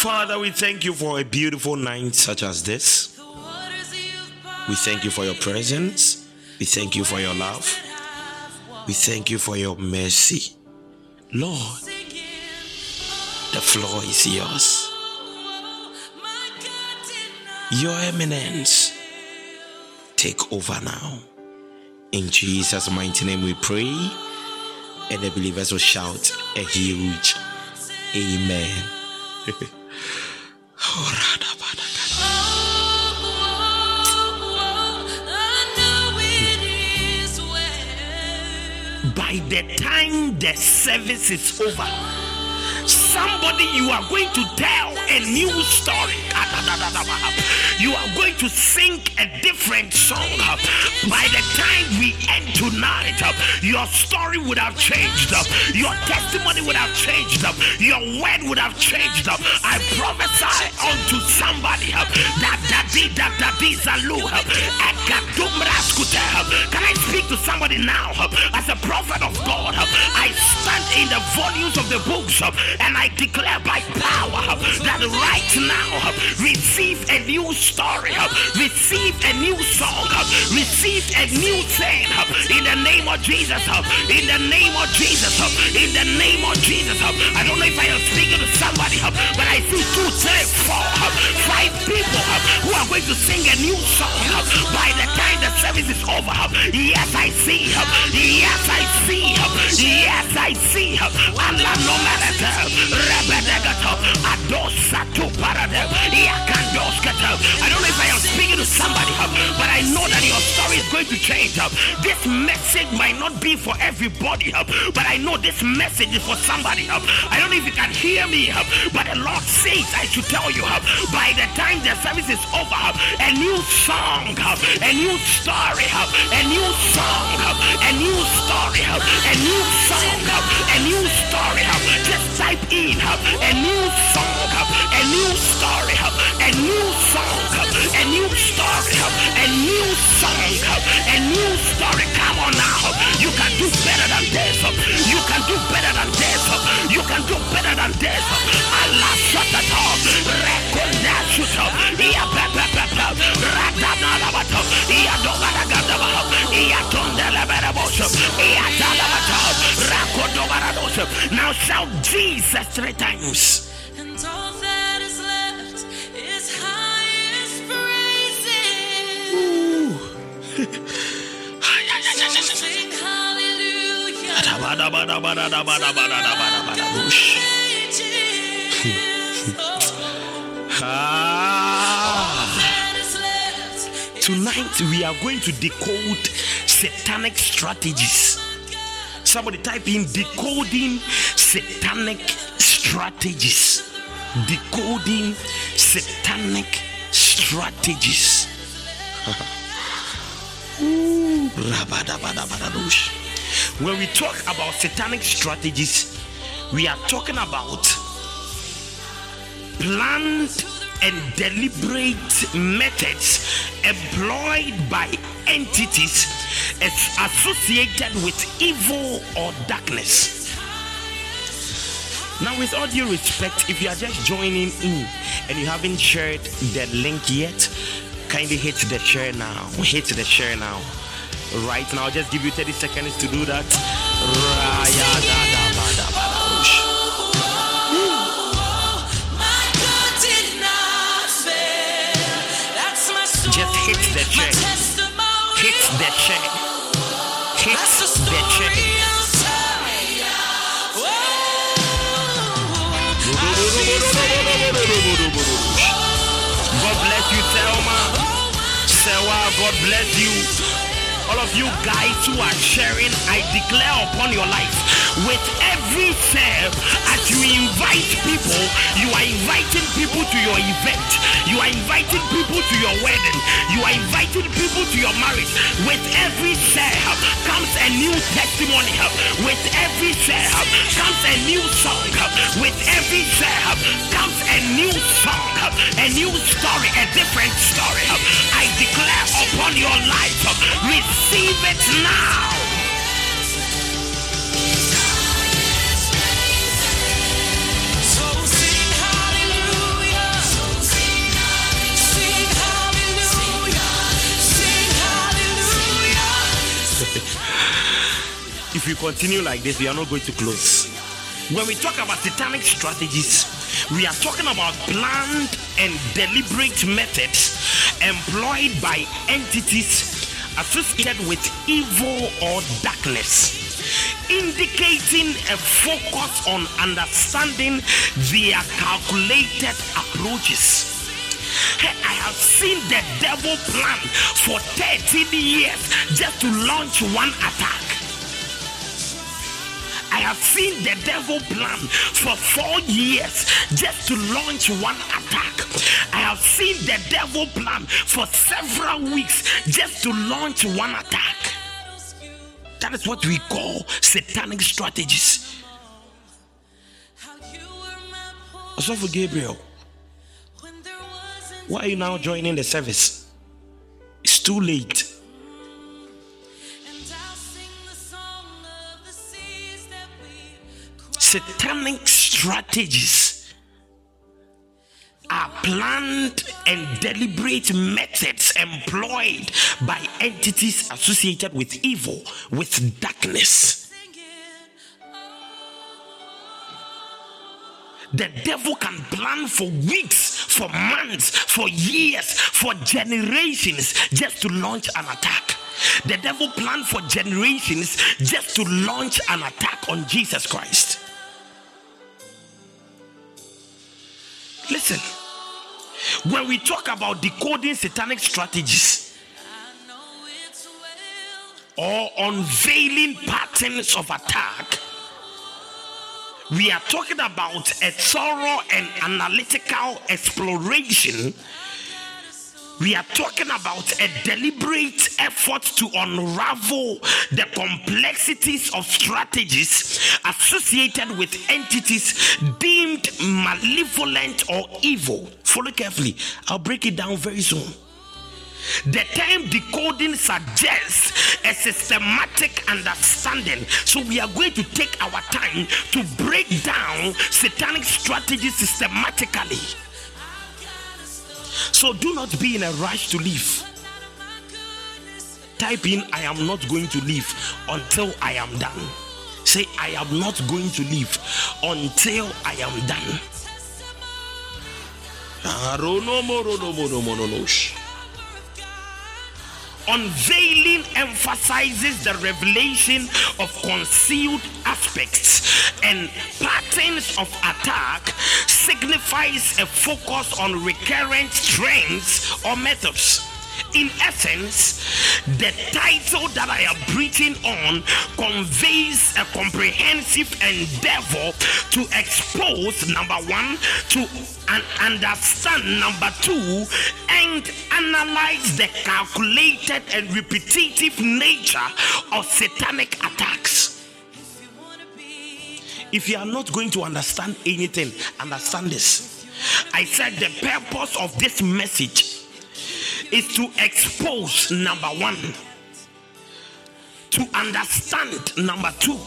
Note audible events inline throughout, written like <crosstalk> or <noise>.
Father, we thank you for a beautiful night such as this. We thank you for your presence. We thank you for your love. We thank you for your mercy. Lord, the floor is yours. Your eminence, take over now. In Jesus' mighty name we pray. And the believers will shout a huge Amen. <laughs> By the time the service is over, somebody you are going to tell a new story. You are going to sing a different song. By the time we end tonight, your story would have changed. Your testimony would have changed. Your word would have changed. I prophesy unto somebody that that that that is a Can I speak to somebody now as a prophet of God? I stand in the volumes of the books and I declare by power that right now receive a new story, receive a new song, receive a new thing in the name of Jesus. In the name of Jesus. In the name of Jesus. I don't know if I am speaking to somebody, but I see two, three, four, five people who are going to sing a new song by the time the service is over. Yes, I see. Yes, I see. Yes, I see. Allah no I don't know if I am speaking to somebody, but I know that your story is going to change. This message might not be for everybody, but I know this message is for somebody. I don't know if you can hear me, but the Lord says I should tell you by the time the service is over, a new song, a new story, a new song, a new story, a new song, a new story. Just type in a new song, a new story, a new song, a new story, a new song, a new story. Come on now. You can do better than this. You can do better than this. You can do better than this. Allah shut the door. Rekonda shuto. Iya pepe pepe. Radana labato. Iya dogada gadaba. Iya tondele bereboso. Iya talabato. Rakodo baradoso. Now shout Jesus three times. Tonight we are going to decode satanic strategies. Somebody type in decoding satanic strategies. Decoding satanic strategies. When we talk about satanic strategies, we are talking about planned and deliberate methods employed by entities associated with evil or darkness. Now, with all due respect, if you are just joining in and you haven't shared the link yet, kindly hit the share now. Hit the share now. Right now, I'll just give you 30 seconds to do that. Just hit the share. Hit the share. Hit Sewa, God bless you. All of you guys who are sharing, I declare upon your life with every serve as you invite people, you are inviting people to your event, you are inviting people to your wedding, you are inviting people to your marriage. With every serve comes a new testimony, with every serve comes a new song, with every serve comes a new song, a new story, a different story. I declare upon your life, receive it now. if we continue like this, we are not going to close. When we talk about satanic strategies, we are talking about planned and deliberate methods employed by entities associated with evil or darkness indicating a focus on understanding their calculated approaches. I have seen the devil plan for 13 years just to launch one attack. I have seen the devil plan for four years just to launch one attack. Have seen the devil plan for several weeks just to launch one attack. That is what we call satanic strategies. Also for Gabriel, why are you now joining the service? It's too late. Satanic strategies are planned and deliberate methods employed by entities associated with evil, with darkness. The devil can plan for weeks, for months, for years, for generations just to launch an attack. The devil planned for generations just to launch an attack on Jesus Christ. Listen, when we talk about decoding satanic strategies or unveiling patterns of attack, we are talking about a thorough and analytical exploration we are talking about a deliberate effort to unravel the complexities of strategies associated with entities deemed malevolent or evil. Follow carefully, I'll break it down very soon. The term decoding suggests a systematic understanding. So, we are going to take our time to break down satanic strategies systematically. So do not be in a rush to leave. Type in, I am not going to leave until I am done. Say, I am not going to leave until I am done. Unveiling emphasizes the revelation of concealed aspects and patterns of attack signifies a focus on recurrent trends or methods. In essence, the title that I am preaching on conveys a comprehensive endeavor to expose number one, to and understand number two, and analyze the calculated and repetitive nature of satanic attacks. If you are not going to understand anything, understand this. I said the purpose of this message is to expose number one, to understand number two,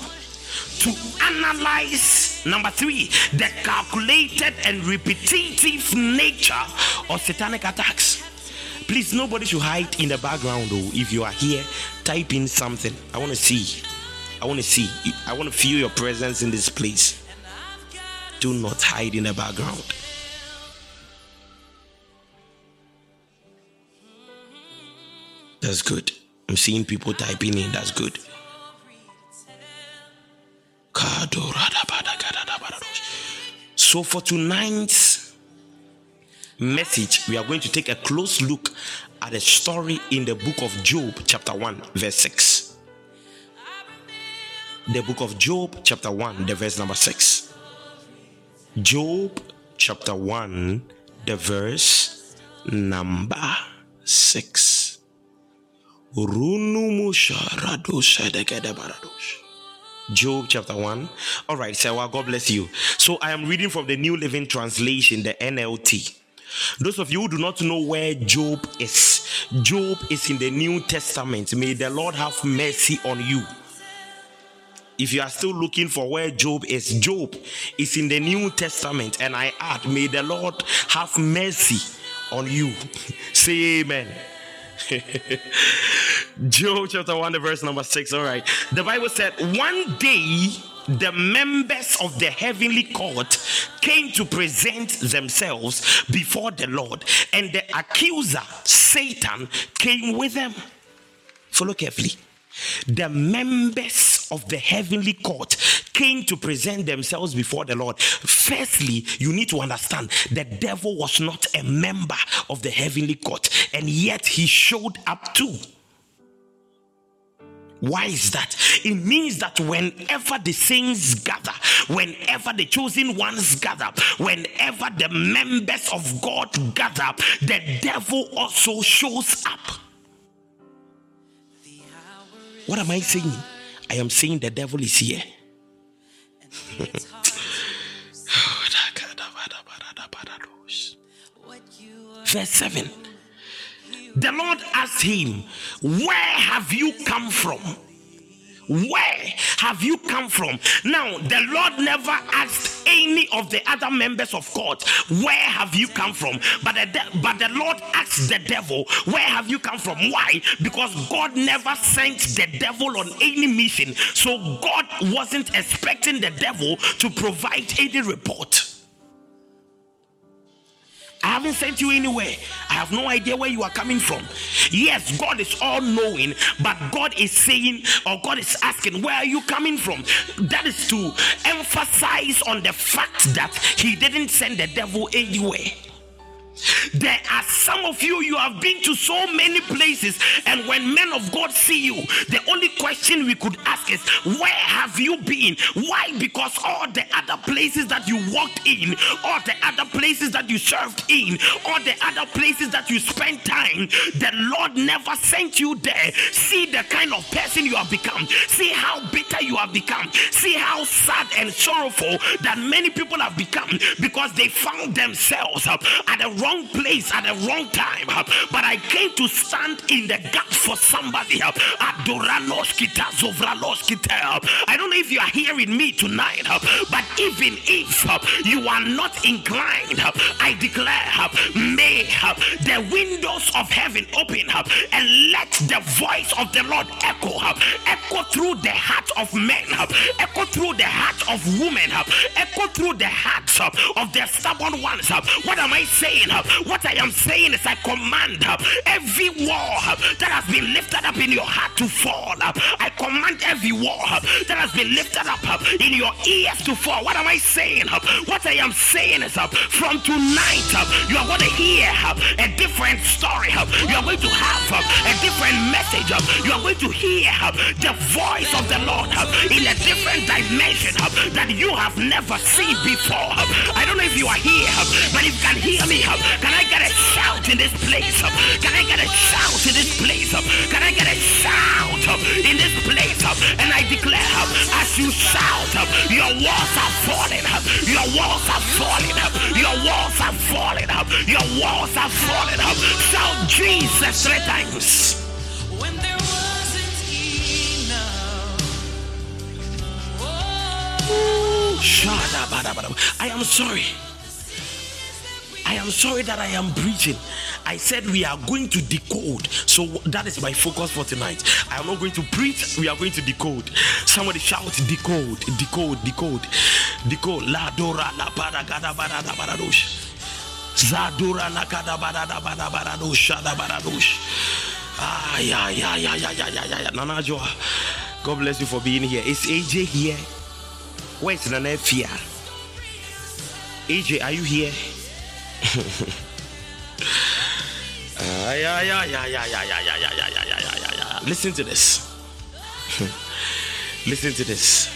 to analyze number three, the calculated and repetitive nature of satanic attacks. Please, nobody should hide in the background. Though, if you are here, type in something. I want to see. I want to see. I want to feel your presence in this place. Do not hide in the background. That's good. I'm seeing people typing in. That's good. So, for tonight's message, we are going to take a close look at a story in the book of Job, chapter 1, verse 6. The book of Job, chapter 1, the verse number 6. Job, chapter 1, the verse number 6. Job chapter 1. All right, so well, God bless you. So I am reading from the New Living Translation, the NLT. Those of you who do not know where Job is, Job is in the New Testament. May the Lord have mercy on you. If you are still looking for where Job is, Job is in the New Testament. And I add, may the Lord have mercy on you. <laughs> Say amen. <laughs> Job chapter 1, the verse number 6. All right. The Bible said, One day the members of the heavenly court came to present themselves before the Lord, and the accuser, Satan, came with them. Follow carefully. The members of the heavenly court came to present themselves before the Lord. Firstly, you need to understand the devil was not a member of the heavenly court, and yet he showed up too. Why is that? It means that whenever the saints gather, whenever the chosen ones gather, whenever the members of God gather, the devil also shows up. What am I saying? I am saying the devil is here. Verse 7 the Lord asked him, Where have you come from? Where have you come from? Now, the Lord never asked any of the other members of God, Where have you come from? But the, de- but the Lord asked the devil, Where have you come from? Why? Because God never sent the devil on any mission. So God wasn't expecting the devil to provide any report. Haven't sent you anywhere. I have no idea where you are coming from. Yes, God is all knowing, but God is saying, or God is asking, where are you coming from? That is to emphasize on the fact that He didn't send the devil anywhere. There are some of you, you have been to so many places, and when men of God see you, the only question we could ask is, Where have you been? Why? Because all the other places that you walked in, all the other places that you served in, all the other places that you spent time, the Lord never sent you there. See the kind of person you have become, see how bitter you have become, see how sad and sorrowful that many people have become because they found themselves at the wrong place at the wrong time. But I came to stand in the gap for somebody. I don't know if you are hearing me tonight, but even if you are not inclined, I declare, may the windows of heaven open and let the voice of the Lord echo, echo through the heart of men, echo through the heart of women, echo through the hearts of the stubborn ones. What am I saying? What I am saying is, I command every wall that has been lifted up in your heart to fall. I command every wall that has been lifted up in your ears to fall. What am I saying? What I am saying is, from tonight, you are going to hear a different story. You are going to have a different message. You are going to hear the voice of the Lord in a different dimension that you have never seen before. I don't know if you are here, but if you can hear me, can I get a shout in this place? Can I get a shout in this place? Can I get a shout in this place? And I declare, as you shout, your walls are falling. Your walls are falling. Your walls are falling. Your walls are falling. Shout Jesus three times. When there wasn't enough. Oh. I am sorry. I am sorry that I am preaching. I said we are going to decode. So that is my focus for tonight. I am not going to preach, we are going to decode. Somebody shout decode, decode, decode, decode. La dora la para gada barada baradosh. Zadura na kada barada barada baradosh shada baradosh. Ah, yeah, yeah, yeah, yeah, yeah, yeah, yeah. Nana Joa. God bless you for being here. Is AJ here? Where's Nana Fia? AJ, are you here? Listen to this. Listen to this.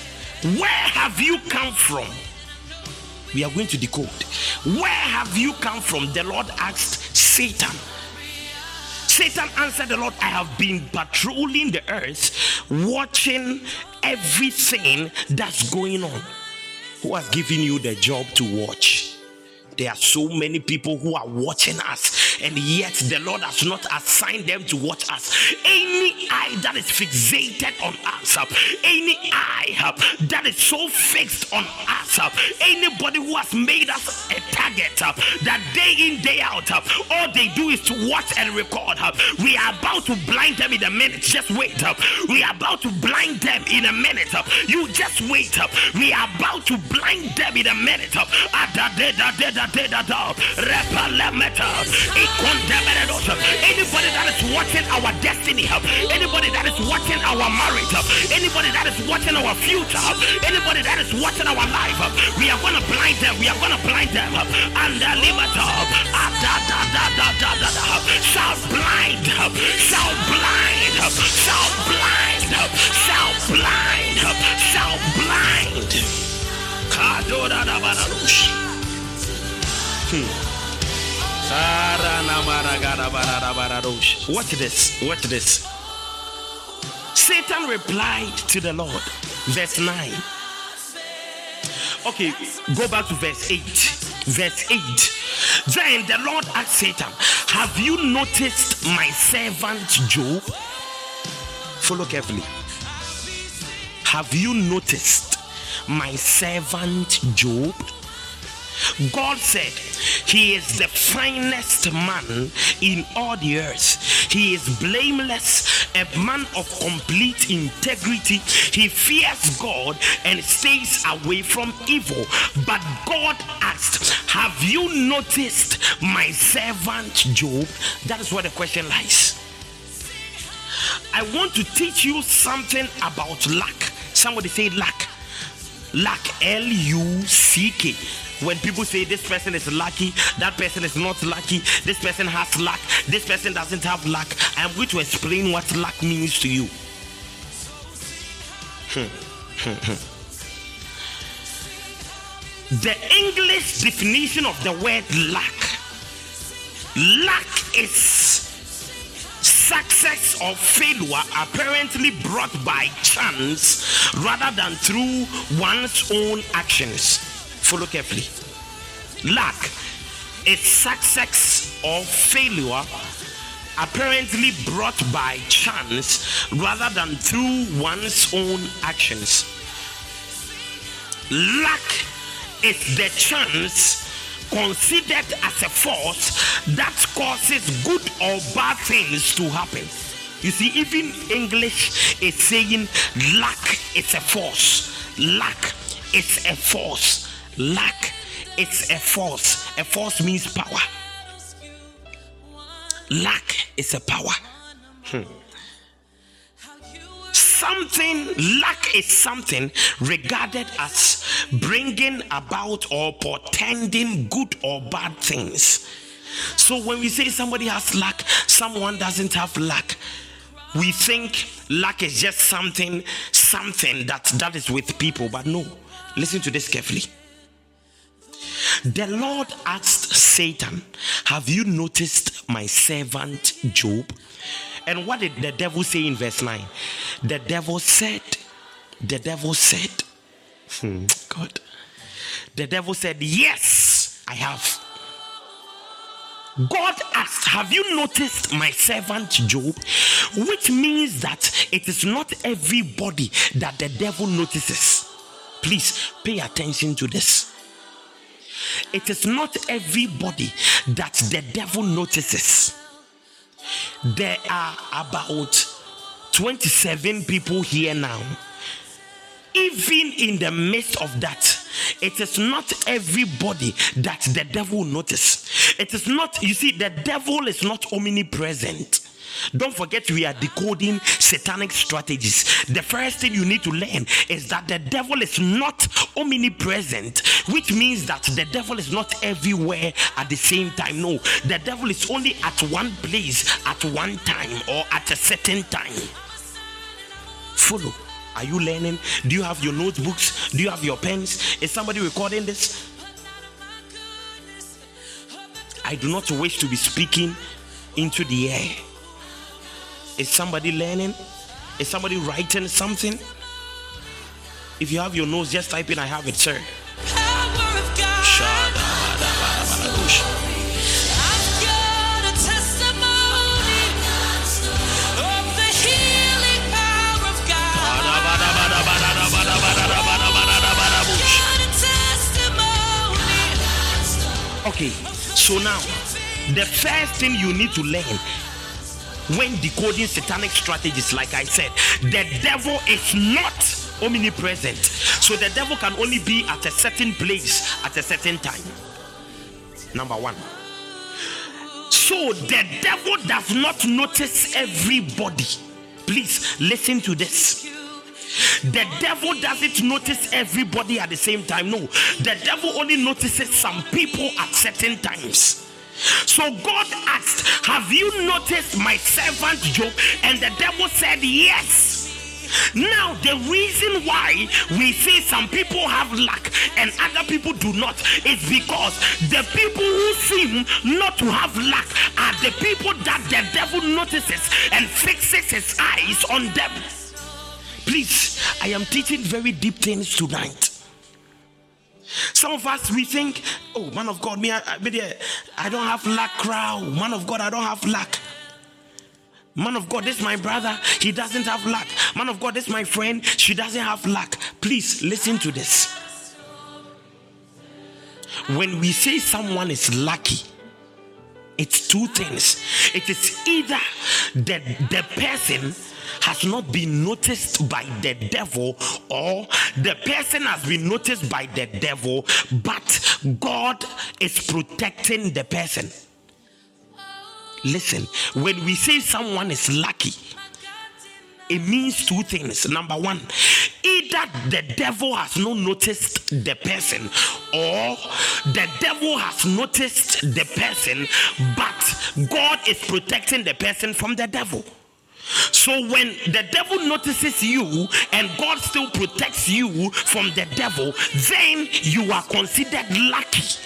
Where have you come from? We are going to decode. Where have you come from? The Lord asked Satan. Satan answered the Lord, I have been patrolling the earth, watching everything that's going on. Who has given you the job to watch? There are so many people who are watching us, and yet the Lord has not assigned them to watch us. Any eye that is fixated on us, any eye that is so fixed on us, anybody who has made us a target that day in, day out, all they do is to watch and record. We are about to blind them in a minute. Just wait. We are about to blind them in a minute. You just wait. We are about to blind them in a minute. Uh, Anybody that is watching our destiny, anybody that is watching our marriage, anybody that is watching our future, anybody that is watching our life, we are to blind them. We are to blind them. And the limiter, shall blind, shall blind, shall blind, shall blind, shall blind. Hmm. Watch this. Watch this. Satan replied to the Lord. Verse 9. Okay, go back to verse 8. Verse 8. Then the Lord asked Satan, Have you noticed my servant Job? Follow carefully. Have you noticed my servant Job? God said, He is the finest man in all the earth. He is blameless, a man of complete integrity. He fears God and stays away from evil. But God asked, Have you noticed my servant Job? That is where the question lies. I want to teach you something about luck. Somebody say luck. Luck, L U C K when people say this person is lucky, that person is not lucky, this person has luck, this person doesn't have luck, I'm going to explain what luck means to you. Hmm. Hmm. Hmm. the English definition of the word luck. Luck is success or failure apparently brought by chance rather than through one's own actions. Follow carefully. Luck is success or failure apparently brought by chance rather than through one's own actions. Luck is the chance considered as a force that causes good or bad things to happen. You see, even English is saying luck is a force. Luck is a force. Luck it's a force. A force means power. Luck is a power. Hmm. Something, luck is something regarded as bringing about or portending good or bad things. So when we say somebody has luck, someone doesn't have luck, we think luck is just something, something that that is with people. But no, listen to this carefully. The Lord asked Satan, Have you noticed my servant Job? And what did the devil say in verse 9? The devil said, The devil said, hmm, God. The devil said, Yes, I have. God asked, Have you noticed my servant Job? Which means that it is not everybody that the devil notices. Please pay attention to this. It is not everybody that the devil notices. There are about 27 people here now. Even in the midst of that, it is not everybody that the devil notice. It is not, you see, the devil is not omnipresent. Don't forget, we are decoding satanic strategies. The first thing you need to learn is that the devil is not omnipresent, which means that the devil is not everywhere at the same time. No, the devil is only at one place at one time or at a certain time. Follow. Are you learning? Do you have your notebooks? Do you have your pens? Is somebody recording this? I do not wish to be speaking into the air. Is somebody learning? Is somebody writing something? If you have your notes, just type in I have it, sir. Okay, so now the first thing you need to learn when decoding satanic strategies, like I said, the devil is not omnipresent. So the devil can only be at a certain place at a certain time. Number one. So the devil does not notice everybody. Please listen to this. The devil doesn't notice everybody at the same time. No, the devil only notices some people at certain times. So God asked, Have you noticed my servant Job? And the devil said, Yes. Now, the reason why we see some people have luck and other people do not is because the people who seem not to have luck are the people that the devil notices and fixes his eyes on them. Please, I am teaching very deep things tonight. Some of us we think, oh man of God, me I, I, I don't have luck, crowd. Man of God, I don't have luck. Man of God, this is my brother. He doesn't have luck. Man of God, this is my friend. She doesn't have luck. Please listen to this. When we say someone is lucky, it's two things. It is either that the person has not been noticed by the devil, or the person has been noticed by the devil, but God is protecting the person. Listen, when we say someone is lucky, it means two things. Number one, either the devil has not noticed the person, or the devil has noticed the person, but God is protecting the person from the devil. So when the devil notices you and God still protects you from the devil, then you are considered lucky.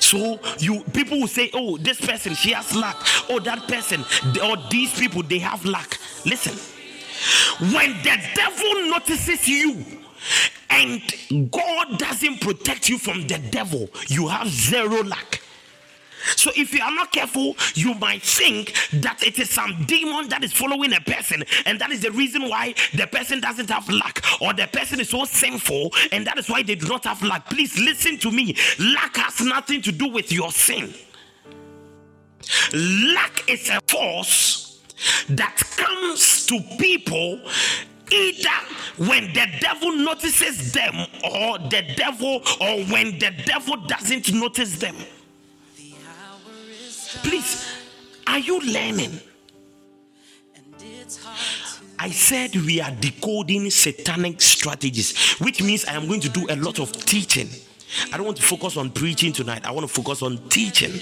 So you people will say, "Oh, this person she has luck. Oh, that person or these people they have luck." Listen, when the devil notices you and God doesn't protect you from the devil, you have zero luck. So if you are not careful, you might think that it is some demon that is following a person, and that is the reason why the person doesn't have luck, or the person is so sinful, and that is why they do not have luck. Please listen to me. Luck has nothing to do with your sin. Luck is a force that comes to people either when the devil notices them or the devil or when the devil doesn't notice them. Please, are you learning? I said we are decoding satanic strategies, which means I am going to do a lot of teaching. I don't want to focus on preaching tonight, I want to focus on teaching.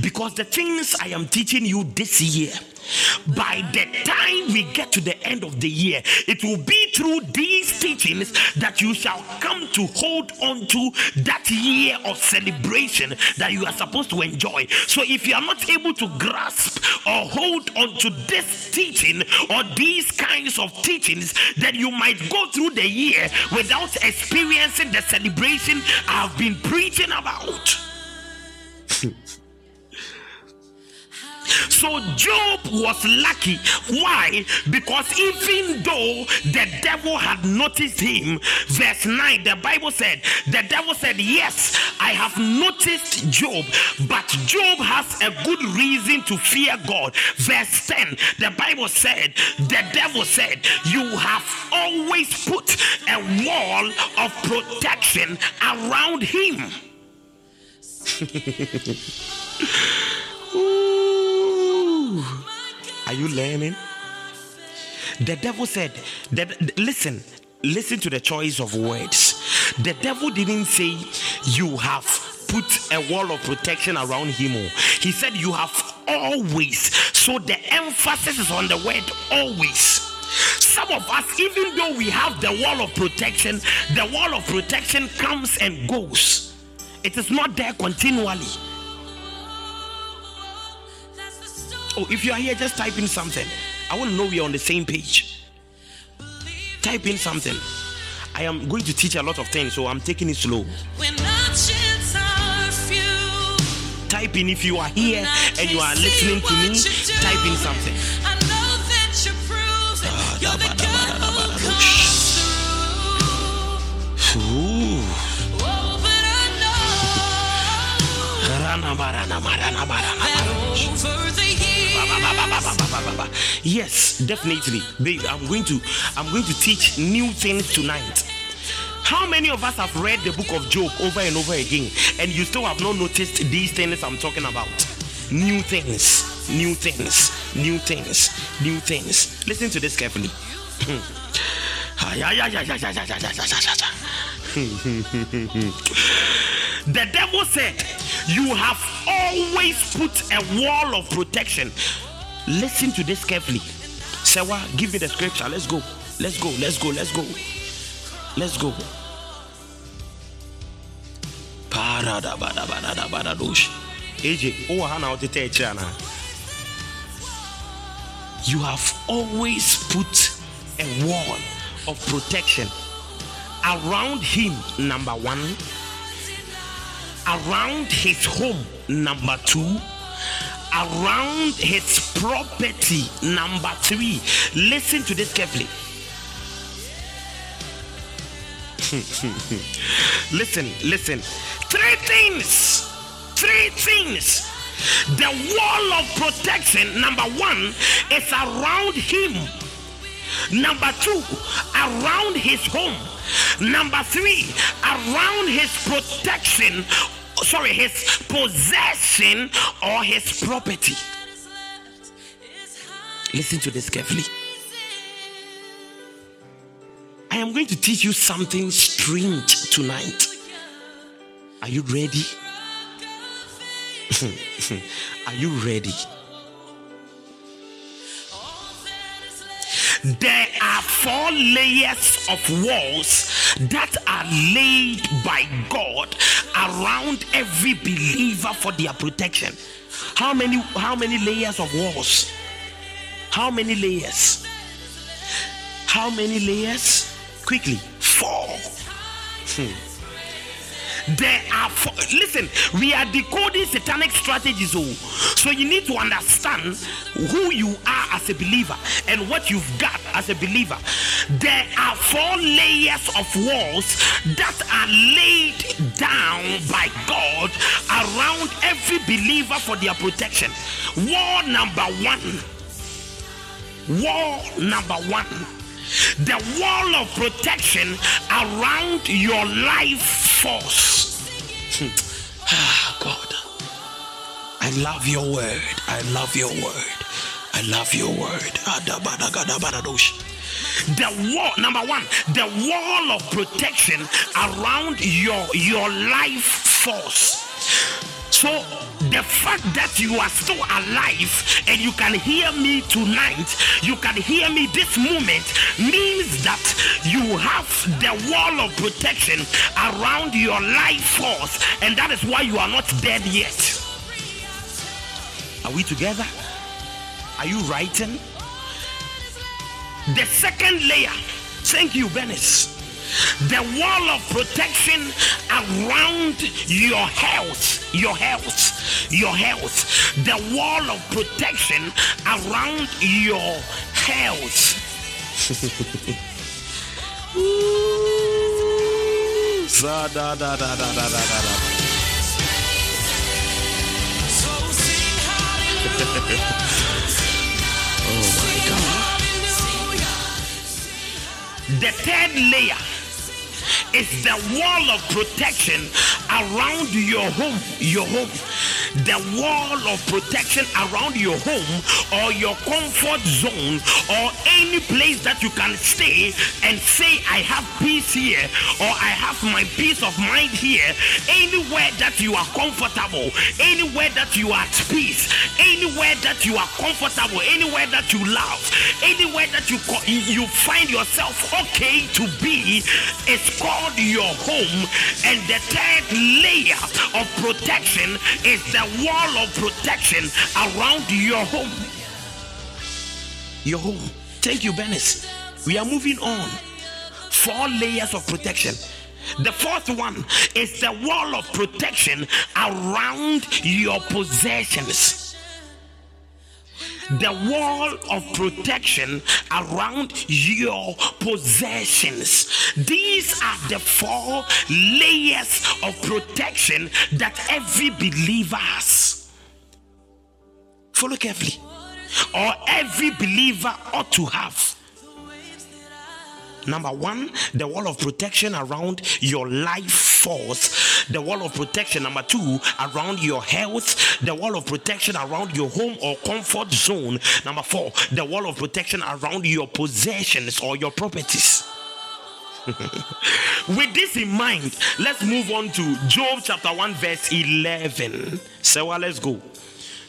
Because the things I am teaching you this year, by the time we get to the end of the year, it will be through these teachings that you shall come to hold on to that year of celebration that you are supposed to enjoy. So if you are not able to grasp or hold on to this teaching or these kinds of teachings, then you might go through the year without experiencing the celebration I've been preaching about. So Job was lucky. Why? Because even though the devil had noticed him, verse 9, the Bible said, the devil said, Yes, I have noticed Job, but Job has a good reason to fear God. Verse 10, the Bible said, the devil said, You have always put a wall of protection around him. <laughs> Are you learning? The devil said, that, listen, listen to the choice of words. The devil didn't say you have put a wall of protection around him. He said you have always. So the emphasis is on the word always. Some of us, even though we have the wall of protection, the wall of protection comes and goes. It is not there continually. Oh, if you are here, just type in something. I want to know we are on the same page. Type in something. I am going to teach a lot of things, so I'm taking it slow. Type in if you are here and you are listening to me. Type in something. Ooh. Yes, definitely. I'm going to I'm going to teach new things tonight. How many of us have read the book of Job over and over again and you still have not noticed these things I'm talking about? New things, new things, new things, new things. Listen to this carefully. <laughs> the devil said, You have always put a wall of protection. Listen to this carefully. Sewa, give me the scripture. Let's go. Let's go. Let's go. Let's go. Let's go. AJ, oh, how You have always put a wall of protection around him, number one, around his home, number two, around his property, number three. Listen to this carefully. <laughs> listen, listen. Three things. Three things. The wall of protection, number one, is around him. Number two, around his home. Number three, around his protection, sorry, his possession or his property. Listen to this carefully. I am going to teach you something strange tonight. Are you ready? <laughs> Are you ready? There are four layers of walls that are laid by God around every believer for their protection. How many how many layers of walls? How many layers? How many layers? Quickly. Four. Hmm. There are four. Listen, we are decoding satanic strategies. Oh, so you need to understand who you are as a believer and what you've got as a believer. There are four layers of walls that are laid down by God around every believer for their protection. Wall number one. Wall number one the wall of protection around your life force. ah, God, I love your word. I love your word. I love your word. The wall, number one, the wall of protection around your your life force. So the fact that you are still alive and you can hear me tonight, you can hear me this moment, means that you have the wall of protection around your life force, and that is why you are not dead yet. Are we together? Are you writing? The second layer, thank you, Venice the wall of protection around your health, your health, your health, the wall of protection around your health. oh my God. The third layer is the wall of protection around your home. Your home. The wall of protection around your home or your comfort zone or any place that you can stay and say, I have peace here or I have my peace of mind here. Anywhere that you are comfortable, anywhere that you are at peace, anywhere that you are comfortable, anywhere that you love, anywhere that you, you find yourself okay to be, it's called your home. And the third layer of protection is the wall of protection around your home. Your home. Thank you, Benis. We are moving on. Four layers of protection. The fourth one is the wall of protection around your possessions. The wall of protection around your possessions. These are the four layers of protection that every believer has. Follow carefully. Or every believer ought to have. Number one, the wall of protection around your life force, the wall of protection. Number two, around your health, the wall of protection around your home or comfort zone. Number four, the wall of protection around your possessions or your properties. <laughs> With this in mind, let's move on to Job chapter 1, verse 11. So, well, let's go.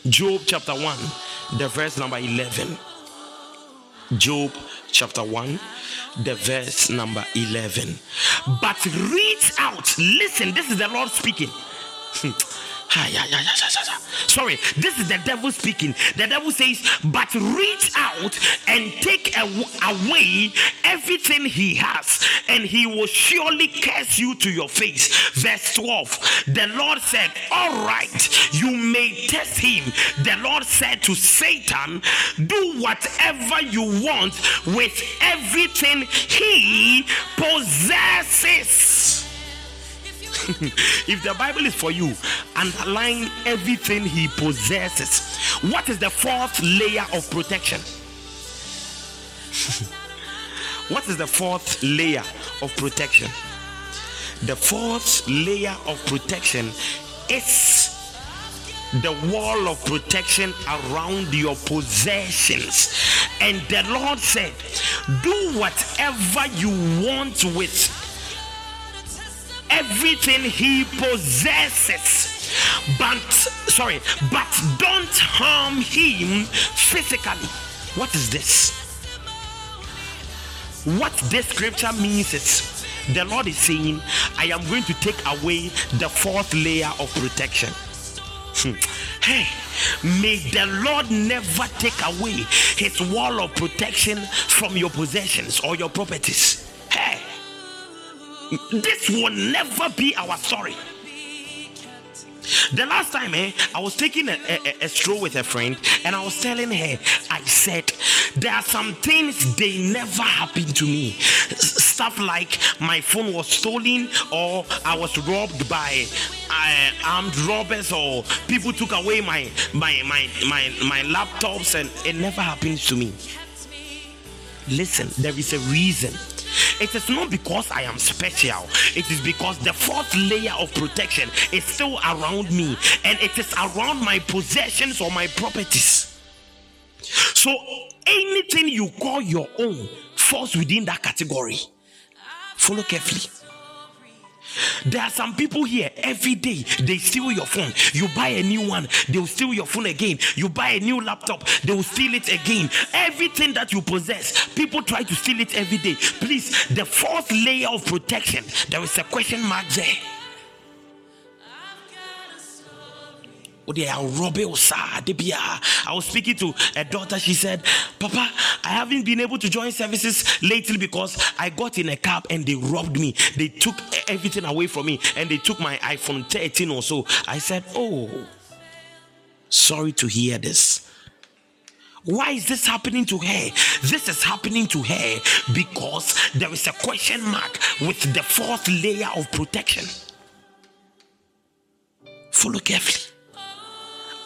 Job chapter 1, the verse number 11. Job chapter 1, the verse number 11. But reach out. Listen, this is the Lord speaking. <laughs> Sorry, this is the devil speaking. The devil says, But reach out and take away everything he has, and he will surely curse you to your face. Verse 12 The Lord said, All right, you may test him. The Lord said to Satan, Do whatever you want with everything he possesses. <laughs> if the Bible is for you, underline everything he possesses. What is the fourth layer of protection? <laughs> what is the fourth layer of protection? The fourth layer of protection is the wall of protection around your possessions. And the Lord said, Do whatever you want with everything he possesses. But sorry but don't harm him physically. What is this? What this scripture means is the lord is saying i am going to take away the fourth layer of protection. Hmm. hey may the lord never take away his wall of protection from your possessions or your properties this will never be our story. The last time eh, I was taking a, a, a, stroll with a friend and I was telling her, I said, there are some things they never happen to me. Stuff like my phone was stolen or I was robbed by uh, armed robbers or people took away my, my, my, my, my laptops and it never happens to me. Listen, there is a reason it is not because I am special, it is because the fourth layer of protection is still around me and it is around my possessions or my properties. So anything you call your own falls within that category. Follow carefully. There are some people here every day they steal your phone. You buy a new one, they will steal your phone again. You buy a new laptop, they will steal it again. Everything that you possess, people try to steal it every day. Please, the fourth layer of protection, there is a question mark there. Oh, I was speaking to a daughter. She said, Papa, I haven't been able to join services lately because I got in a cab and they robbed me. They took everything away from me and they took my iPhone 13 or so. I said, Oh, sorry to hear this. Why is this happening to her? This is happening to her because there is a question mark with the fourth layer of protection. Follow carefully.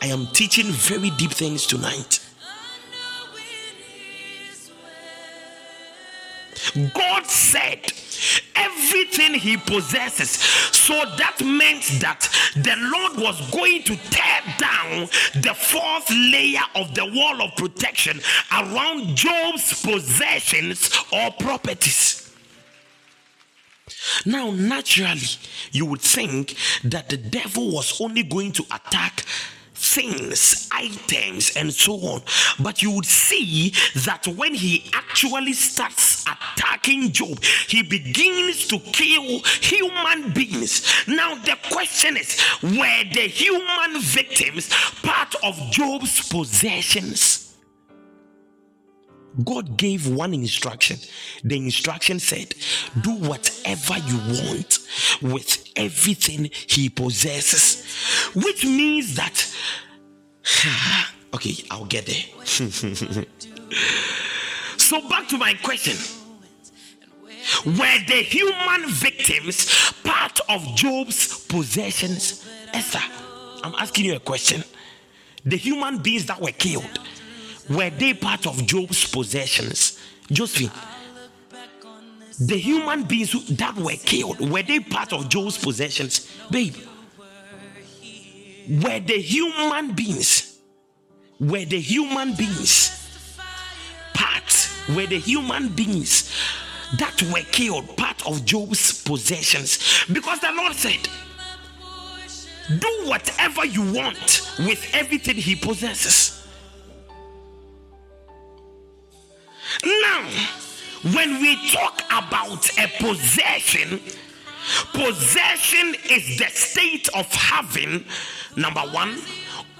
I am teaching very deep things tonight. God said everything he possesses. So that meant that the Lord was going to tear down the fourth layer of the wall of protection around Job's possessions or properties. Now, naturally, you would think that the devil was only going to attack things, items, and so on. But you would see that when he actually starts attacking Job, he begins to kill human beings. Now, the question is were the human victims part of Job's possessions? God gave one instruction. The instruction said, Do whatever you want with everything He possesses. Which means that <sighs> Okay, I'll get there. <laughs> so back to my question. Were the human victims part of Job's possessions? Esther, I'm asking you a question. The human beings that were killed, were they part of Job's possessions? Josephine, the human beings who, that were killed, were they part of Job's possessions? Babe, were the human beings, were the human beings part, were the human beings that were killed part of Job's possessions? Because the Lord said, do whatever you want with everything he possesses. Now, when we talk about a possession, possession is the state of having, number one,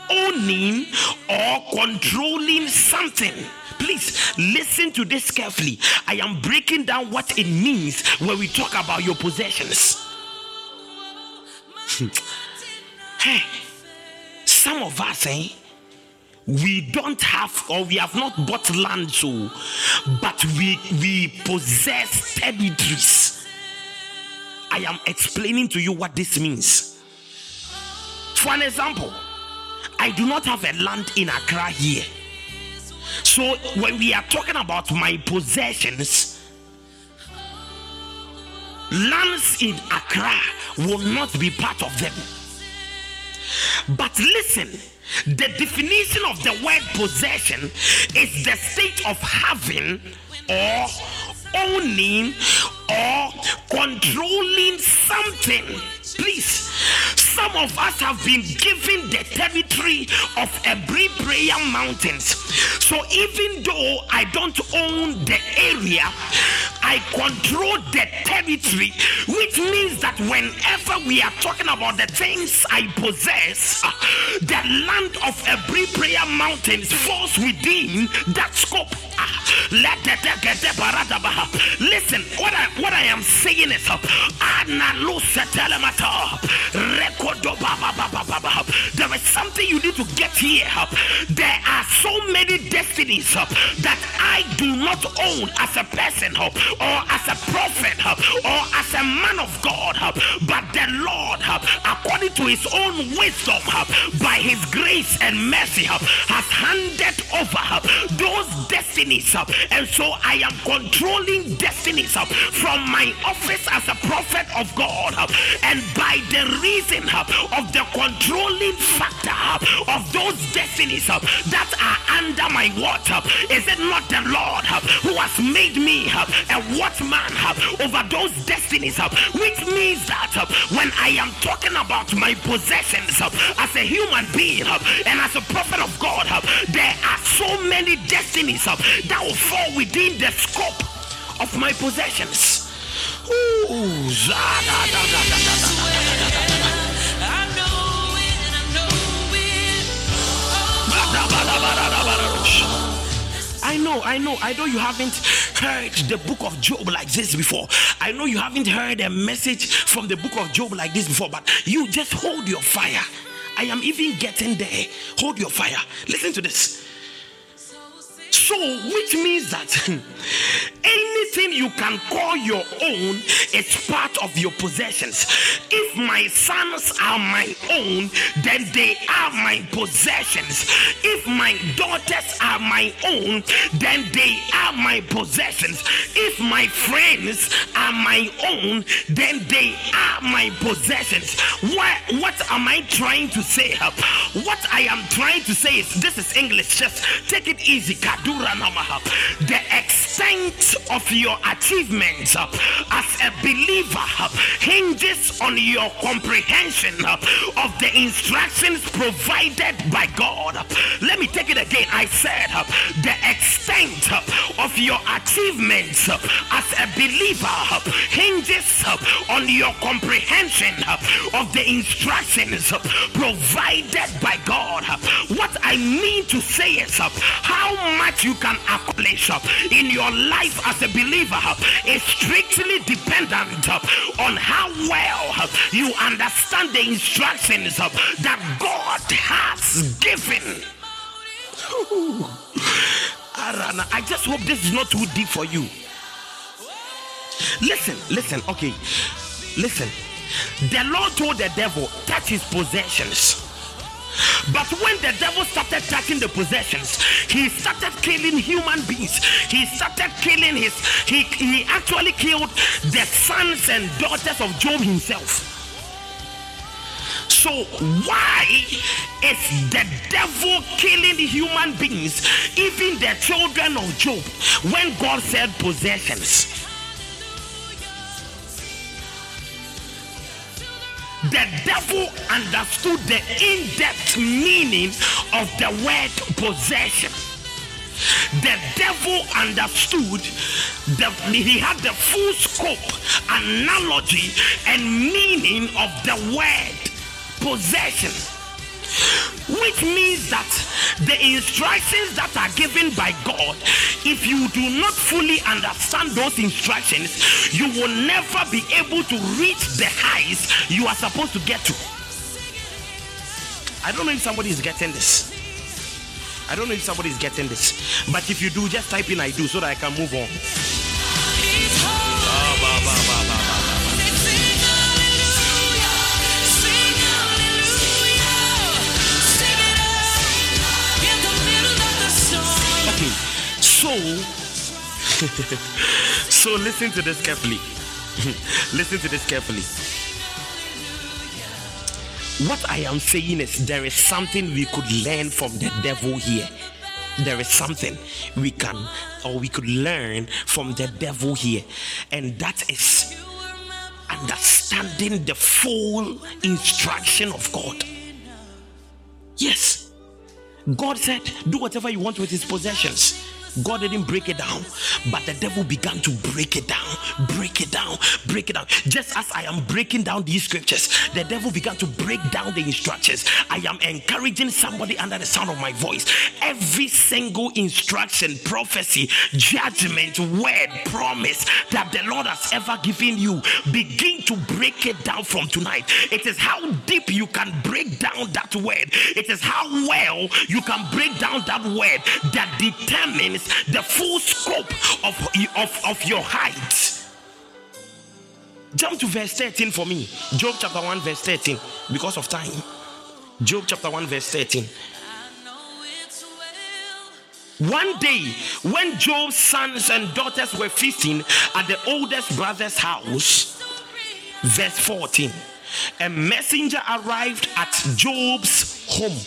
owning or controlling something. Please listen to this carefully. I am breaking down what it means when we talk about your possessions. <laughs> hey, some of us, eh? We don't have or we have not bought land so but we we possess territories. I am explaining to you what this means. For an example i do not have a land in accra here. So when we are talking about my possessions lands in accra will not be part of them. But listen the definition of the word possession is the state of having or owning or controlling something. Please, some of us have been given the territory of every Prayer Mountains. So even though I don't own the area, I control the territory, which means that whenever we are talking about the things I possess, the land of every Prayer Mountains falls within that scope. Uh, Listen, what I what I am saying is uh, there is something you need to get here. There are so many destinies that I do not own as a person or as a prophet or as a man of God, but the Lord, according to his own wisdom, by his grace and mercy, has handed over those destinies. And so I am controlling destinies from my office as a prophet of God. And by the reason uh, of the controlling factor uh, of those destinies uh, that are under my watch, is it not the Lord who has made me a watchman over those destinies? Which means that when I am talking about my possessions as a human being and as a prophet of God, there are so many destinies that will fall within the scope of my possessions. I know, I know, I know you haven't heard the book of Job like this before. I know you haven't heard a message from the book of Job like this before, but you just hold your fire. I am even getting there. Hold your fire. Listen to this. So, which means that <laughs> anything you can call your own is part of your possessions. If my sons are my own, then they are my possessions. If my daughters are my own, then they are my possessions. If my friends are my own, then they are my possessions. What, what am I trying to say? What I am trying to say is this is English. Just take it easy. Kadu the extent of your achievements uh, as a believer uh, hinges on your comprehension uh, of the instructions provided by God. Let me take it again. I said uh, the extent uh, of your achievements uh, as a believer hinges on your comprehension of the instructions provided by God. What I mean to say is how much you can accomplish in your life as a believer is strictly dependent on how well you understand the instructions that God has given. I just hope this is not too deep for you. Listen, listen, okay. Listen. The Lord told the devil, touch his possessions. But when the devil started taking the possessions, he started killing human beings. He started killing his, he, he actually killed the sons and daughters of Job himself. So, why is the devil killing human beings, even the children of Job, when God said possessions? The devil understood the in-depth meaning of the word possession. The devil understood that he had the full scope analogy and meaning of the word possession which means that the instructions that are given by God, if you do not fully understand those instructions, you will never be able to reach the heights you are supposed to get to. I don't know if somebody is getting this. I don't know if somebody is getting this. But if you do, just type in I do so that I can move on. So, <laughs> so listen to this carefully. <laughs> listen to this carefully. What I am saying is there is something we could learn from the devil here. There is something we can or we could learn from the devil here, and that is understanding the full instruction of God. Yes, God said, Do whatever you want with his possessions. God didn't break it down, but the devil began to break it down, break it down, break it down. Just as I am breaking down these scriptures, the devil began to break down the instructions. I am encouraging somebody under the sound of my voice. Every single instruction, prophecy, judgment, word, promise that the Lord has ever given you, begin to break it down from tonight. It is how deep you can break down that word, it is how well you can break down that word that determines the full scope of, of, of your height. Jump to verse 13 for me. Job chapter 1, verse 13, because of time. Job chapter 1, verse 13. One day, when Job's sons and daughters were feasting at the oldest brother's house, verse 14, a messenger arrived at Job's home.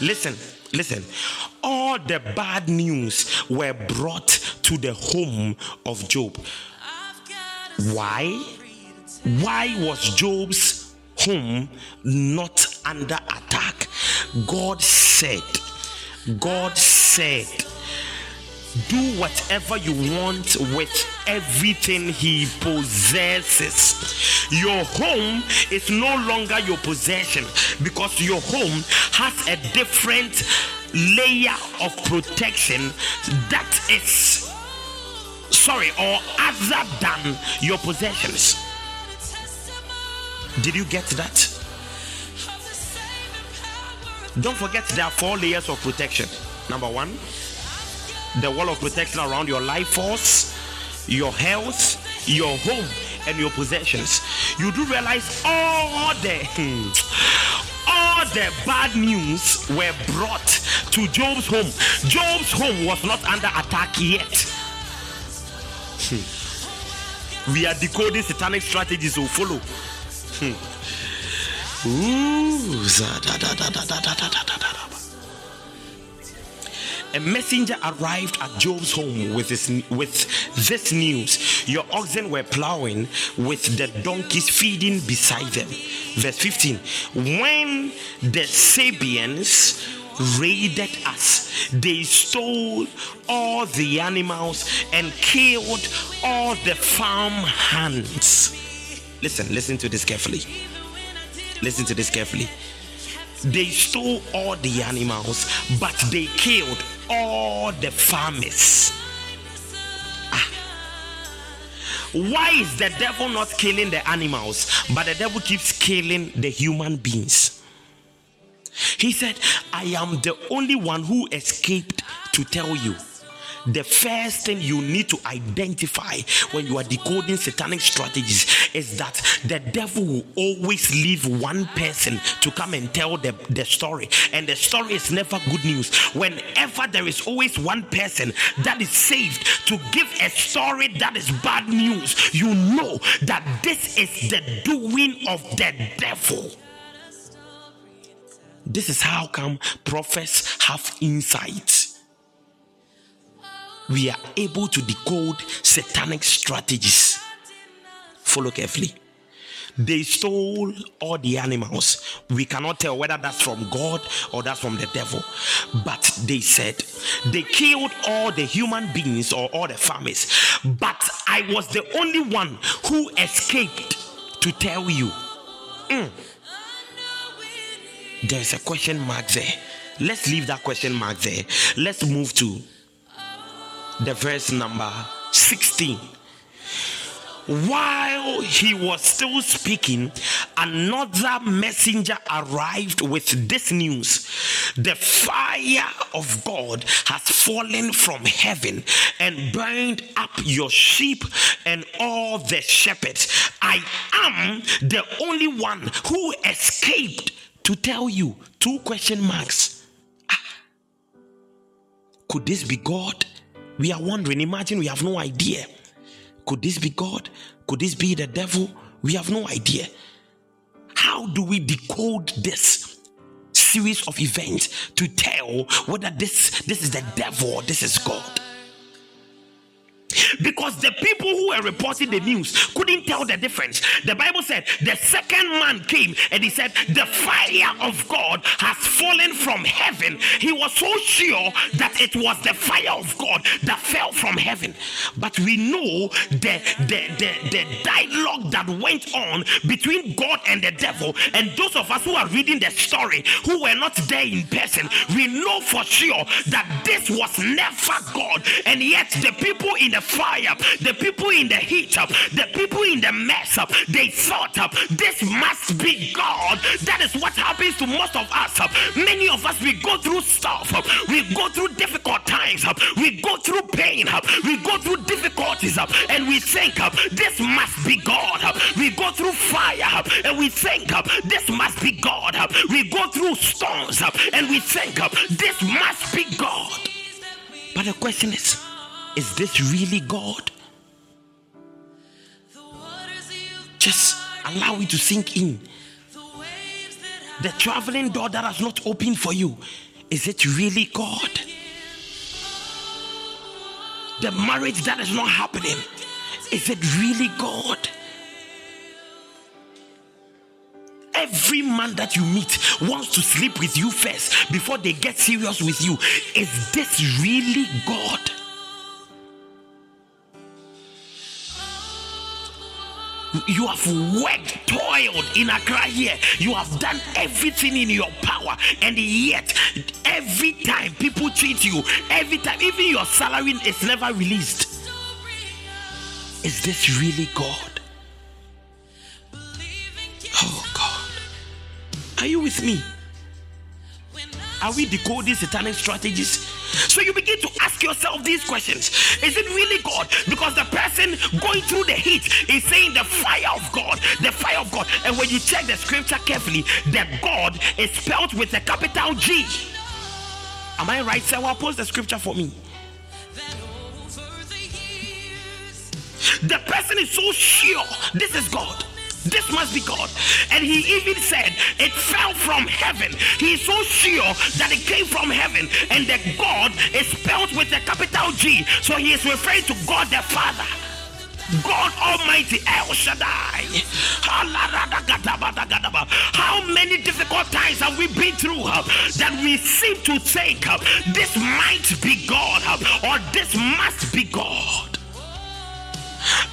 Listen, Listen, all the bad news were brought to the home of Job. Why? Why was Job's home not under attack? God said, God said, do whatever you want with everything he possesses. Your home is no longer your possession because your home has a different layer of protection that is sorry or other than your possessions. Did you get that? Don't forget there are four layers of protection. Number one, the wall of protection around your life force, your health, your home, and your possessions. You do realize all the all <laughs> hmm, the bad news were brought to Job's home. Job's home was not under attack yet. Hmm. We are decoding satanic strategies to follow. Hmm. Ooh, a messenger arrived at Job's home with this, with this news Your oxen were plowing with the donkeys feeding beside them. Verse 15 When the Sabeans raided us, they stole all the animals and killed all the farm hands. Listen, listen to this carefully. Listen to this carefully. They stole all the animals, but they killed all the farmers. Ah. Why is the devil not killing the animals, but the devil keeps killing the human beings? He said, I am the only one who escaped to tell you the first thing you need to identify when you are decoding satanic strategies is that the devil will always leave one person to come and tell the, the story. And the story is never good news. Whenever there is always one person that is saved to give a story that is bad news, you know that this is the doing of the devil. This is how come prophets have insight we are able to decode satanic strategies. Follow carefully. They stole all the animals. We cannot tell whether that's from God or that's from the devil. But they said they killed all the human beings or all the farmers. But I was the only one who escaped to tell you. Mm. There's a question mark there. Let's leave that question mark there. Let's move to the verse number 16. While he was still speaking, another messenger arrived with this news The fire of God has fallen from heaven and burned up your sheep and all the shepherds. I am the only one who escaped to tell you. Two question marks. Ah. Could this be God? We are wondering. Imagine we have no idea. Could this be God? Could this be the devil? We have no idea. How do we decode this series of events to tell whether this this is the devil or this is God? Because the people who were reporting the news couldn't tell the difference. The Bible said the second man came and he said, The fire of God has fallen from heaven. He was so sure that it was the fire of God that fell from heaven. But we know the, the, the, the dialogue that went on between God and the devil. And those of us who are reading the story who were not there in person, we know for sure that this was never God. And yet the people in the fire, the people in the heat, the people in the mess, they thought up this must be God. That is what happens to most of us. Many of us, we go through stuff, we go through difficult times, we go through pain, we go through difficulties, and we think this must be God. We go through fire and we think this must be God. We go through storms and we think this must be God. But the question is, is this really God? Just allow it to sink in. The traveling door that has not opened for you, is it really God? The marriage that is not happening, is it really God? Every man that you meet wants to sleep with you first before they get serious with you. Is this really God? You have worked, toiled in Accra here. You have done everything in your power, and yet every time people treat you, every time, even your salary is never released. Is this really God? Oh God. Are you with me? Are we decoding satanic strategies? So you begin to ask yourself these questions Is it really God? Because the person going through the heat is saying the fire of God, the fire of God. And when you check the scripture carefully, the God is spelled with a capital G. Am I right? So I'll post the scripture for me. The person is so sure this is God. This must be God. And he even said it fell from heaven. He is so sure that it came from heaven. And that God is spelled with a capital G. So he is referring to God the Father. God Almighty El Shaddai. How many difficult times have we been through that we seem to think this might be God or this must be God?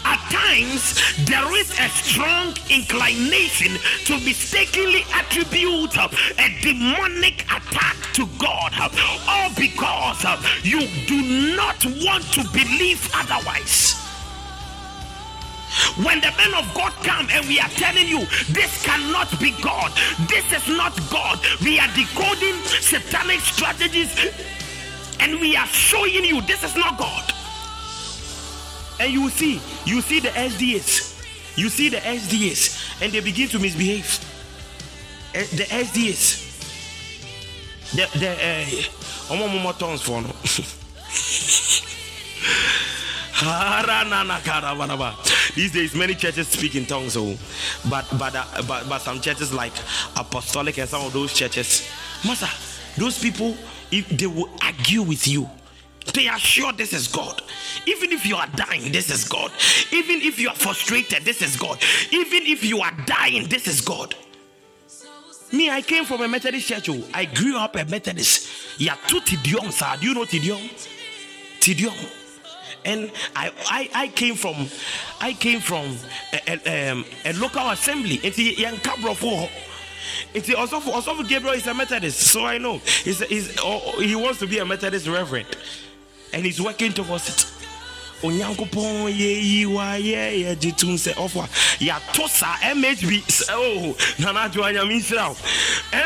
At times, there is a strong inclination to mistakenly attribute a demonic attack to God, all because you do not want to believe otherwise. When the men of God come and we are telling you this cannot be God, this is not God, we are decoding satanic strategies and we are showing you this is not God. And you see, you see the SDAs, you see the SDAs, and they begin to misbehave. Eh, the SDAs, the the uh, more tongues for no. <laughs> These days, many churches speak in tongues, oh, but but uh, but but some churches like apostolic and some of those churches, master, those people if they will argue with you. They are sure this is God. Even if you are dying, this is God. Even if you are frustrated, this is God. Even if you are dying, this is God. Me, I came from a Methodist church. Oh. I grew up a Methodist. Yeah, two Tidium, sir. Do you know Tidium? Tidium and I, I, I came from I came from a, a, um, a local assembly. It's young Cabrofo. It's also Gabriel is a Methodist, so I know he's, he's oh, he wants to be a Methodist reverend, and he's working towards it. onyankopɔn yɛyi wa yɛyɛ gye tom sɛ ɔfo a yɛato mhb oh nanaadwoa nyame nhyira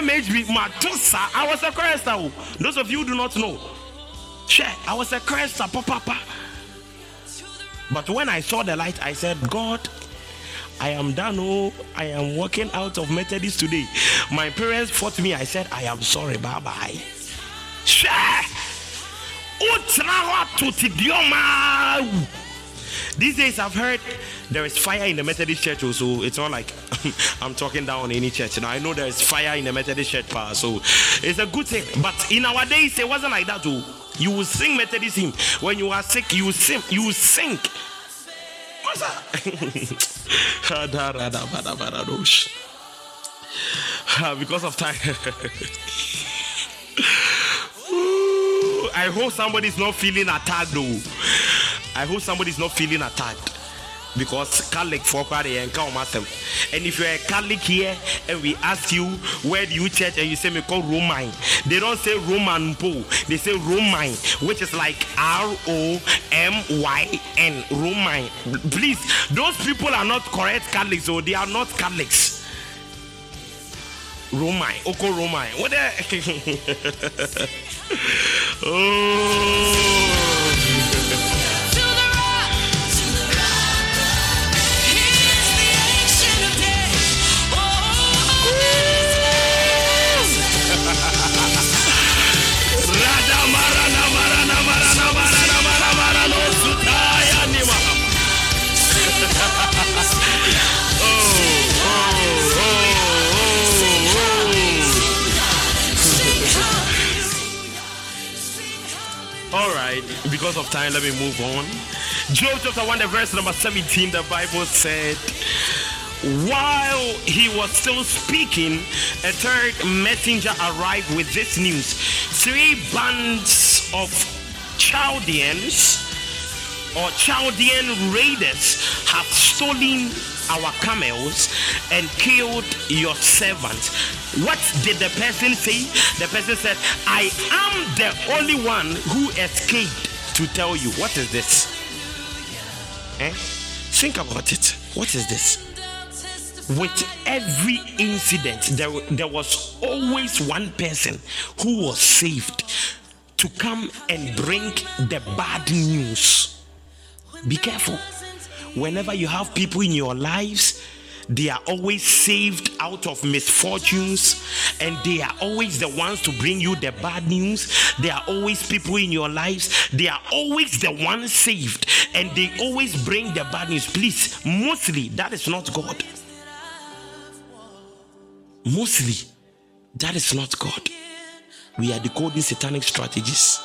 mhb mato i was a chorister o oh. those of you do not know hwɛ i was a chorister papapa but when I saw the light, I said, God, I am done. Oh, I am walking out of Methodist today. My parents fought me. I said, I am sorry. Bye bye. These days, I've heard there is fire in the Methodist church, so it's not like <laughs> I'm talking down any church. Now I know there is fire in the Methodist church, so it's a good thing. But in our days, it wasn't like that. Too. You will sing Methodist hymn. When you are sick, you sing. You sing. <laughs> because of time. <laughs> I hope somebody's not feeling attacked though. I hope somebody's not feeling attacked because Catholic are there and come. And if you're a Catholic here and we ask you where do you church and you say me call Roman, they don't say Roman po, they say Roman, which is like R O M Y N Roman. Please, those people are not correct Catholics, so they are not Catholics. Roman, Oko Roman. What the? <laughs> oh. All right, because of time, let me move on. Job chapter 1, the verse number 17, the Bible said, While he was still speaking, a third messenger arrived with this news. Three bands of Chaldeans or Chaldean raiders have stolen our camels and killed your servants. What did the person say? The person said, I am the only one who escaped to tell you. What is this? Eh? Think about it. What is this? With every incident, there, there was always one person who was saved to come and bring the bad news. Be careful whenever you have people in your lives they are always saved out of misfortunes and they are always the ones to bring you the bad news. They are always people in your lives. They are always the ones saved and they always bring the bad news. Please mostly that is not god. Mostly that is not god. We are decoding satanic strategies.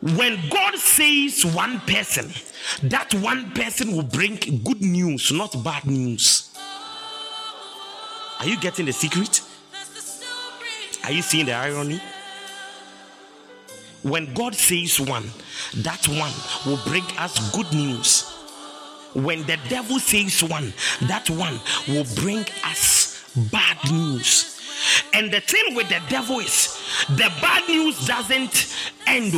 When God says one person, that one person will bring good news, not bad news. Are you getting the secret? Are you seeing the irony? When God says one, that one will bring us good news. When the devil says one, that one will bring us bad news. And the thing with the devil is the bad news doesn't end.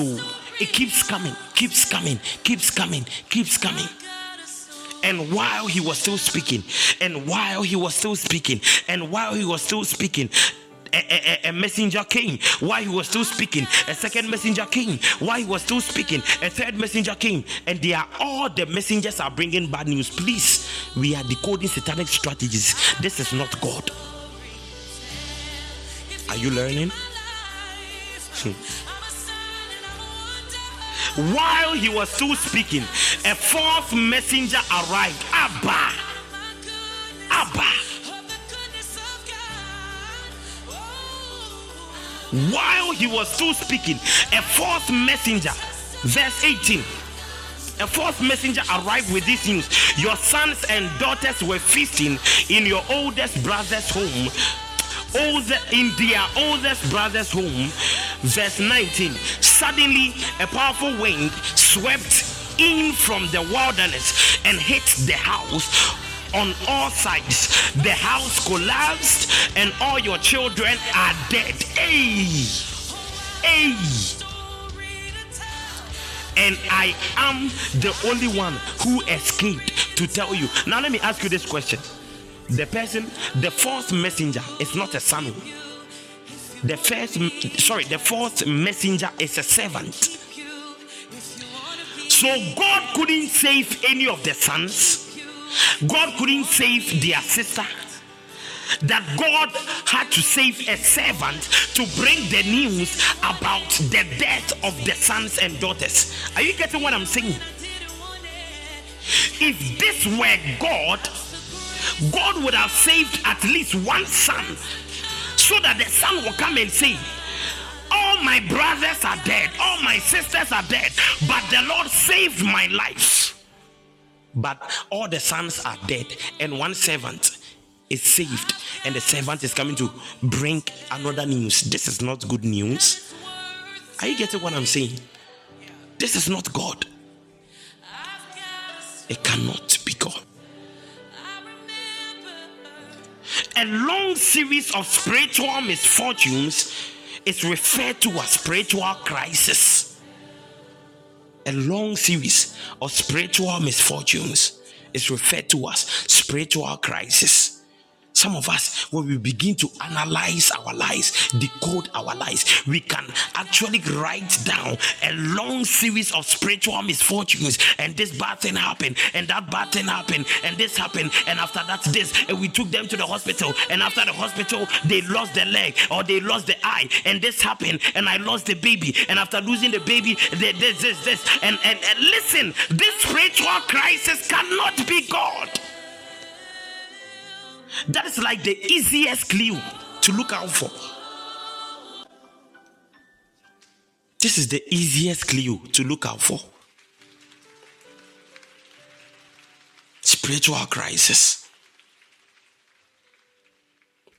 It keeps coming, keeps coming, keeps coming, keeps coming. And while he was still speaking, and while he was still speaking, and while he was still speaking, a, a, a, messenger came while he was still speaking. A second messenger came while he was still speaking. A third messenger came, and they are all the messengers are bringing bad news. Please, we are decoding satanic strategies. This is not God. Are you learning? Hmm. While he was still speaking, a fourth messenger arrived. Abba. Abba. While he was still speaking, a fourth messenger, verse 18. A fourth messenger arrived with this news Your sons and daughters were feasting in your oldest brother's home older, in their oldest brother's home. Verse 19. Suddenly, a powerful wind swept in from the wilderness and hit the house on all sides. The house collapsed, and all your children are dead. Hey, hey. And I am the only one who escaped to tell you. Now, let me ask you this question the person, the fourth messenger is not a son. The first, sorry, the fourth messenger is a servant. So God couldn't save any of the sons. God couldn't save their sister. That God had to save a servant to bring the news about the death of the sons and daughters. Are you getting what I'm saying? If this were God, God would have saved at least one son so that the son will come and say, All my brothers are dead, all my sisters are dead, but the Lord saved my life. But all the sons are dead, and one servant is saved, and the servant is coming to bring another news. This is not good news. Are you getting what I'm saying? This is not God. It cannot be God. A long series of spiritual misfortunes is referred to as spiritual crisis. A long series of spiritual misfortunes is referred to as spiritual crisis. Some of us, when we begin to analyze our lives, decode our lives, we can actually write down a long series of spiritual misfortunes. And this bad thing happened, and that bad thing happened, and this happened, and after that, this. And we took them to the hospital, and after the hospital, they lost their leg or they lost the eye, and this happened, and I lost the baby, and after losing the baby, this, this, this. And, and, and listen, this spiritual crisis cannot be God. That is like the easiest clue to look out for. This is the easiest clue to look out for. Spiritual crisis.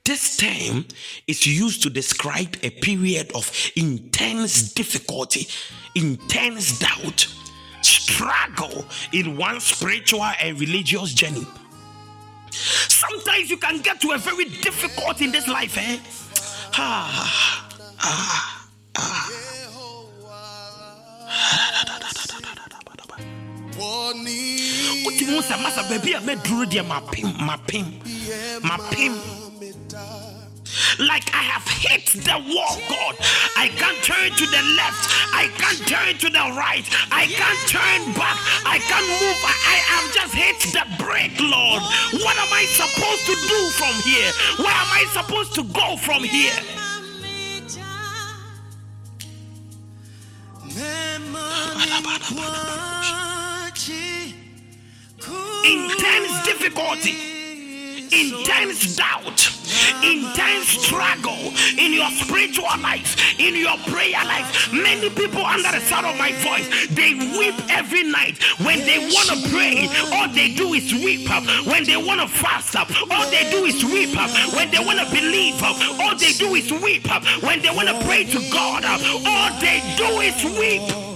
This term is used to describe a period of intense difficulty, intense doubt, struggle in one's spiritual and religious journey. Sometimes you can get to a very difficult in this life, eh? Ah, ah, ah. wotumi wo sɛ masa baabi a mɛduru deɛ mapem mapem mapem like I have hit the wall, God. I can't turn to the left. I can't turn to the right. I can't turn back. I can't move. I, I have just hit the brake, Lord. What am I supposed to do from here? Where am I supposed to go from here? Intense difficulty intense doubt, intense struggle in your spiritual life, in your prayer life. Many people under the sound of my voice, they weep every night when they want to pray. All they do is weep up. When they want to fast up, all they do is weep up. When they want to believe up, all they do is weep up. When they want to pray to God up, all they do is weep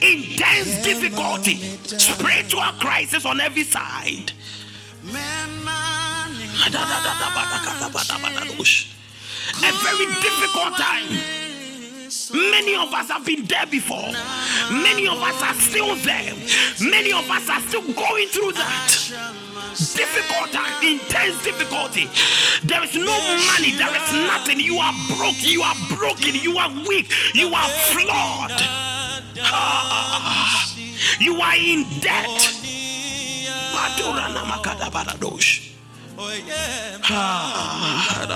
intense difficulty, spiritual crisis on every side. A very difficult time. Many of us have been there before. Many of us are still there. Many of us are still going through that. difficult time, intense difficulty. There is no money, there is nothing. You are broke, you are broken, you are weak, you are flawed. You are in debt. Ah,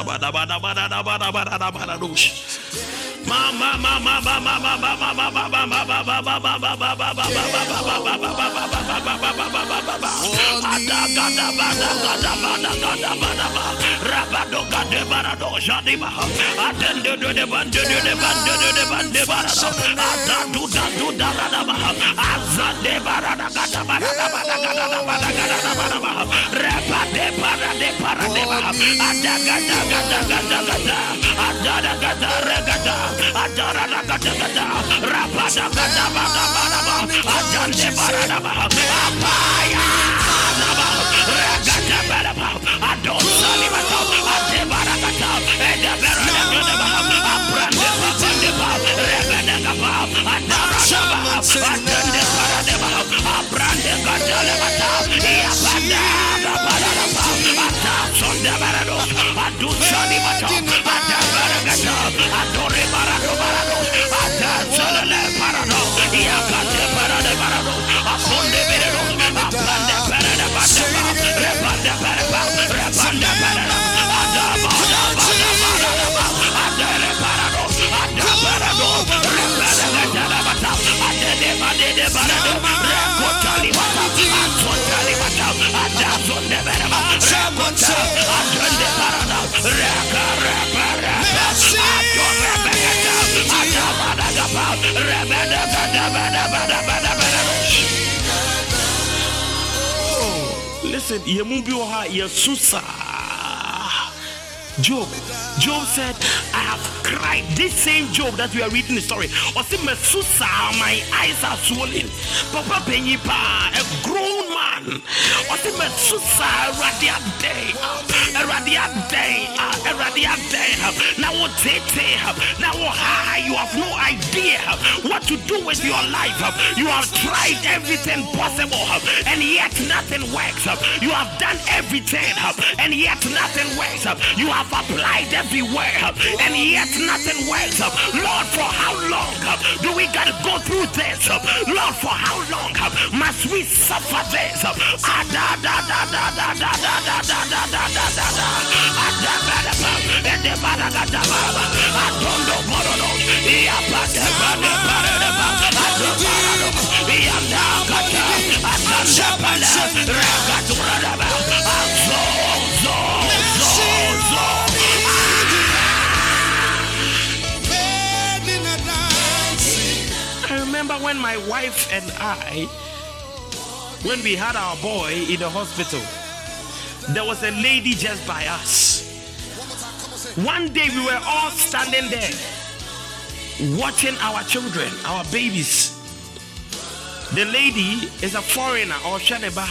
Adagada, adagada, Abrande, Santa. Atende parada. Reka reka reka. Atende Listen, so sad. Job, Job said, I have cried. This same Job that we are reading the story. Mɛsu my eyes are swollen. Papa penyi pa, a grown man. Awurade adɛn, Awurade adɛn. Na tete, na wo oh, ha, you have no idea what to do with your life. You have tried everything possible, and yet nothing works. You have done everything, and yet nothing works. You have applied everywhere, and yet nothing works. Lord, for how long do we gotta go through this? Lord, for how long must we suffer this? Ah, remember when my wife and I, when we had our boy in the hospital, there was a lady just by us. One day we were all standing there watching our children, our babies. The lady is a foreigner or Shaneba.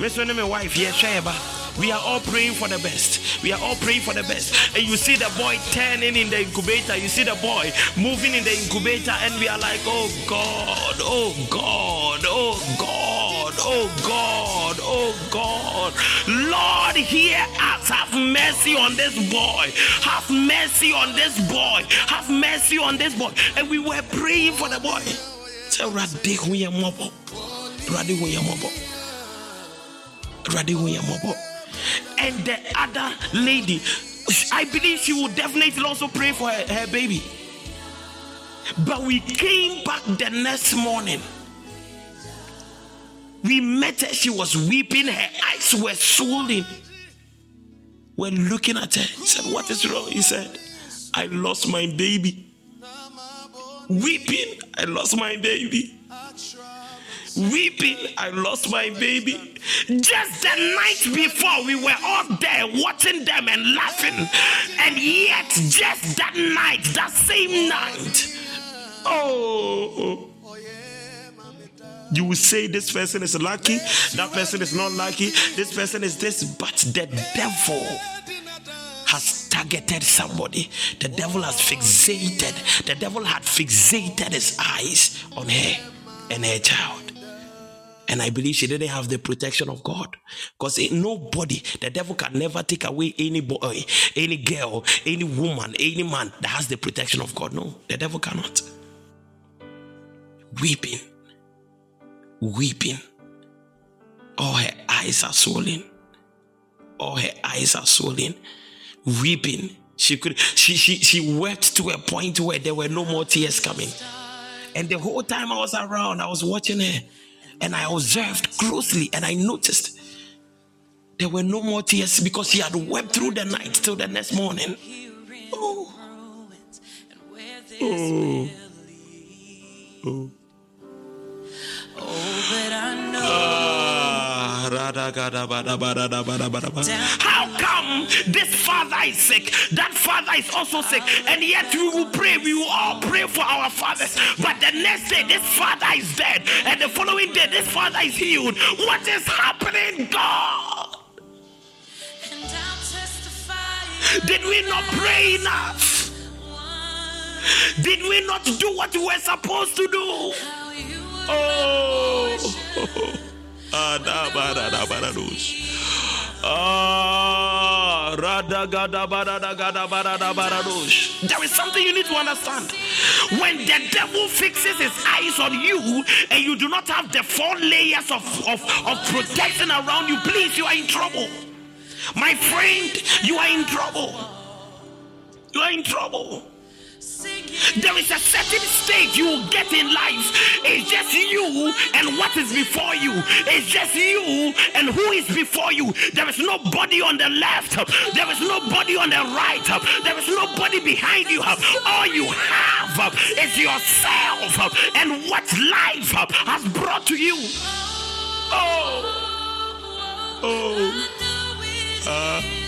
Miss my wife, yes, Sheba. We are all praying for the best. We are all praying for the best. And you see the boy turning in the incubator. You see the boy moving in the incubator, and we are like, oh God, oh God, oh God, oh God, oh God. Lord, hear us. Have mercy on this boy. Have mercy on this boy. Have mercy on this boy. And we were praying for the boy. And the other lady, I believe she would definitely also pray for her, her baby. But we came back the next morning. We met her, she was weeping, her eyes were swollen. We're looking at her. He said, What is wrong? He said, I lost my baby. Weeping, I lost my baby. Weeping, I lost my baby. Just the night before, we were all there watching them and laughing. And yet, just that night, that same night, oh. You will say this person is lucky, that person is not lucky, this person is this, but the devil has targeted somebody. The devil has fixated, the devil had fixated his eyes on her and her child. And I believe she didn't have the protection of God. Because nobody, the devil can never take away any boy, eh, any girl, any woman, any man that has the protection of God. No, the devil cannot. Weeping, weeping. All her eyes are swollen. All her eyes are swollen. Weeping. She could she she she wept to a point where there were no more tears coming. And the whole time I was around, I was watching her and I observed closely and I noticed there were no more tears because he had wept through the night till the next morning. Oh. Oh. Oh. Oh, but I know. Uh, how come this father is sick? That father is also sick, and yet we will pray. We will all pray for our fathers. But the next day, this father is dead, and the following day, this father is healed. What is happening, God? Did we not pray enough? Did we not do what we were supposed to do? Oh. Ah, there is something you need to understand. When the devil fixes his eyes on you and you do not have the four layers of, of, of protection around you, please, you are in trouble. My friend, you are in trouble. You are in trouble. There is a certain stage you will get in life. It's just you and what is before you. It's just you and who is before you. There is nobody on the left. There is nobody on the right. There is nobody behind you. All you have is yourself and what life has brought to you. Oh. Oh. Uh.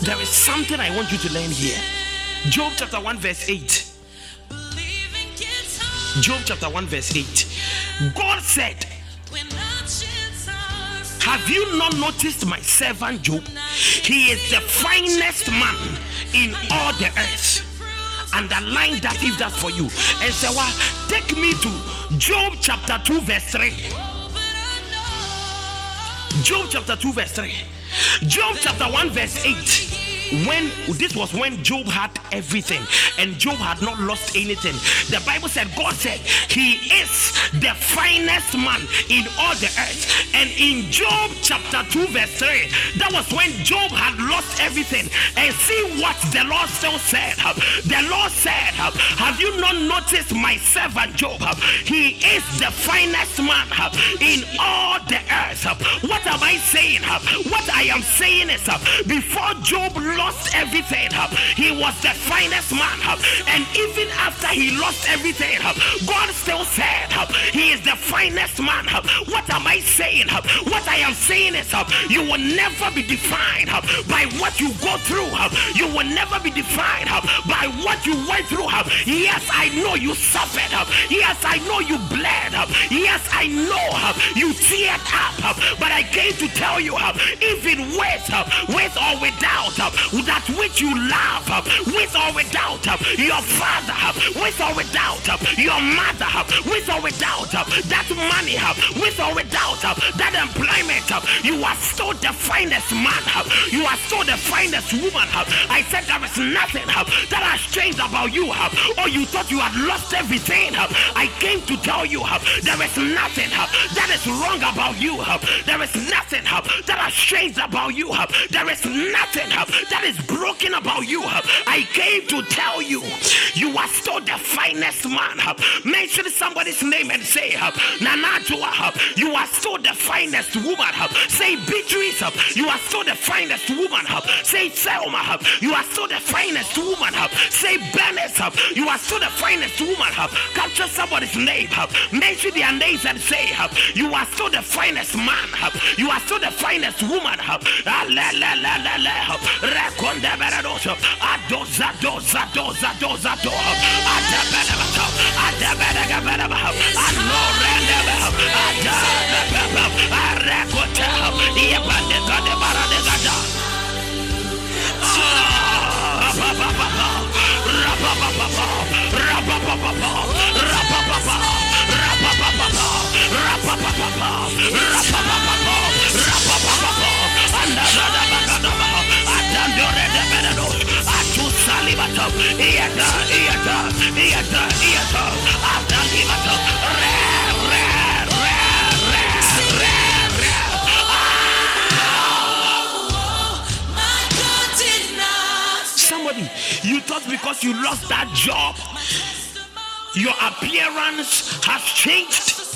<laughs> There is something I want you to learn here. Job chapter 1, verse 8. Job chapter 1, verse 8. God said, Have you not noticed my servant Job? He is the finest man in all the earth. Underline that if that's for you. And say, Well, take me to Job chapter 2, verse 3. Job chapter 2, verse 3. Job chapter 1, verse 8 when this was when Job had everything and Job had not lost anything. The Bible said, God said, He is the finest man in all the earth. And in Job chapter 2, verse 3, that was when Job had lost everything. And see what the Lord still said. The Lord said, Have you not noticed my servant Job? He is the finest man in all the earth. What am I saying? What I am saying is, before Job lost everything, he was the finest man. And even after he lost everything, God still said, He is the finest man. What am I saying? What I am saying is, you will never be defined by what you go through. You will never be defined by what you went through. Yes, I know you suffered. Yes, I know you bled. Yes, I know you teared up. But I came to tell you, even with, with or without, that which you love, with or without, your father, with or without, your mother, with or without, that money, with or without, that employment, you are still the finest man, you are still the finest woman. I said there is nothing that has changed about you, or you thought you had lost everything. I came to tell you there is nothing that is wrong about you. There is nothing that has changed about you. There is nothing that is broken about you. I came to tell you, you are still the finest man. Mention somebody's name and say, Nanatua, you are still the finest woman. Say Beatrice, you are still the finest woman. Say Selma, you are still the finest woman. Say Bennett, you are still the finest woman. Capture somebody's name. Mention their names and say, you are still the finest man. You are still the finest woman. Rekonde beradoso. Adoza doza doza doza do. Adabelabato. Adabelagabalaba. Anorendeba. Adabelaba. Arekota. Yepandega de baradegada. Ah, Somebody, you thought because you lost that job, your appearance has changed